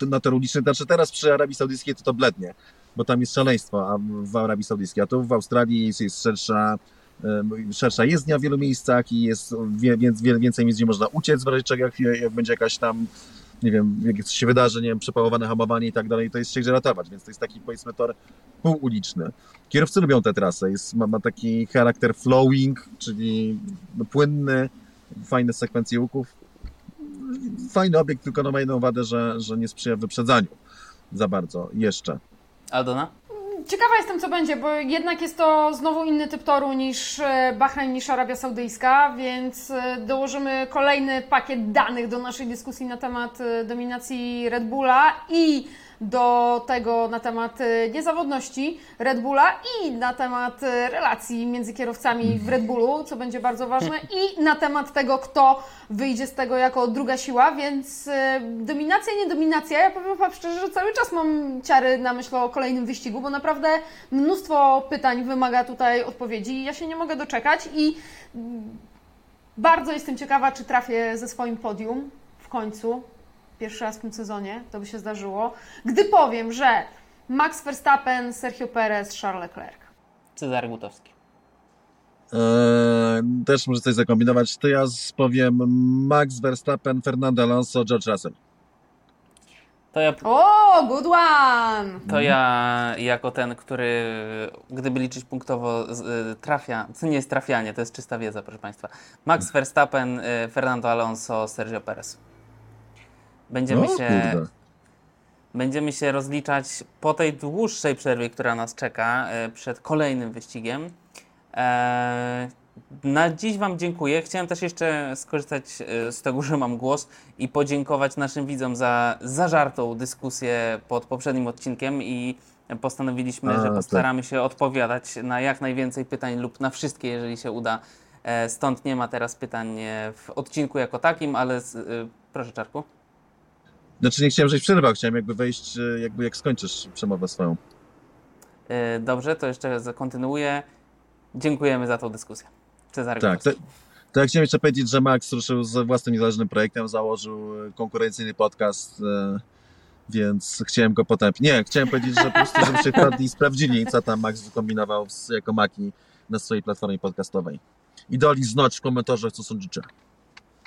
y, na tor uliczny. Znaczy teraz przy Arabii Saudyjskiej to to blednie, bo tam jest szaleństwo a w Arabii Saudyjskiej, a tu w Australii jest, jest szersza, y, szersza jezdnia w wielu miejscach i jest więc, więcej miejsc, gdzie można uciec w razie czego, jak, jak będzie jakaś tam nie wiem, jak się wydarzy, nie wiem, przepałowane hamowanie i tak dalej, to jest się gdzie ratować, więc to jest taki, powiedzmy, tor półuliczny. Kierowcy lubią tę trasę, jest, ma, ma taki charakter flowing, czyli płynny, fajne sekwencje łuków. Fajny obiekt, tylko no ma jedną wadę, że, że nie sprzyja wyprzedzaniu za bardzo, jeszcze. Aldona? Ciekawa jestem, co będzie, bo jednak jest to znowu inny typ toru niż e, Bahrain, niż Arabia Saudyjska, więc e, dołożymy kolejny pakiet danych do naszej dyskusji na temat e, dominacji Red Bulla i do tego na temat e, niezawodności Red Bulla i na temat e, relacji między kierowcami w Red Bullu, co będzie bardzo ważne, i na temat tego, kto wyjdzie z tego jako druga siła, więc e, dominacja, nie dominacja. Ja powiem Wam szczerze, że cały czas mam ciary na myśl o kolejnym wyścigu, bo naprawdę mnóstwo pytań wymaga tutaj odpowiedzi i ja się nie mogę doczekać i mm, bardzo jestem ciekawa, czy trafię ze swoim podium w końcu. Pierwszy raz w tym sezonie to by się zdarzyło. Gdy powiem, że Max Verstappen, Sergio Perez, Charles Leclerc. Cezary Gutowski. Eee, też muszę coś zakombinować. To ja powiem Max Verstappen, Fernando Alonso, George Russell. To ja, O, good one! to ja jako ten, który gdyby liczyć punktowo y, trafia, co nie jest trafianie, to jest czysta wiedza, proszę Państwa. Max Verstappen, y, Fernando Alonso, Sergio Perez. Będziemy O się... kurde. Będziemy się rozliczać po tej dłuższej przerwie, która nas czeka e, przed kolejnym wyścigiem. E, Na dziś Wam dziękuję. Chciałem też jeszcze skorzystać e, z tego, że mam głos i podziękować naszym widzom za zażartą dyskusję pod poprzednim odcinkiem i postanowiliśmy, A, że tak. postaramy się odpowiadać na jak najwięcej pytań lub na wszystkie, jeżeli się uda. Stąd nie ma teraz pytań w odcinku jako takim, ale z, proszę Czarku. Znaczy nie chciałem, żeś przerwał, chciałem jakby wejść, e, jakby jak skończysz przemowę swoją. E, Dobrze, to jeszcze zakontynuuję. Dziękujemy za tą dyskusję. Cezary Tak, to, to ja chciałem jeszcze powiedzieć, że Max ruszył z własnym niezależnym projektem, założył e, konkurencyjny podcast, więc chciałem go potępić. Nie, chciałem powiedzieć, że po prostu, żebyście wpadli i sprawdzili, co tam Max wykombinował jako Maki na swojej platformie podcastowej. I dali znać w komentarzach, co sądzicie.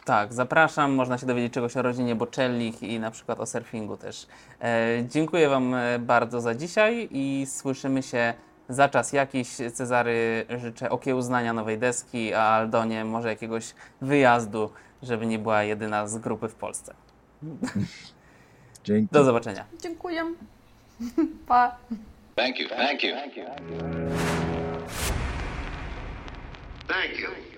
Tak, zapraszam. Można się dowiedzieć czegoś o rodzinie Bocellich i na przykład o surfingu też. E, dziękuję Wam e, bardzo za dzisiaj i słyszymy się za czas jakiś. Cezary życzę okiełznania nowej deski, a Aldonie może jakiegoś wyjazdu, żeby nie była jedyna z grupy w Polsce. Dzięki. Do zobaczenia. Dziękuję. Pa. Thank you. Thank you. Thank you.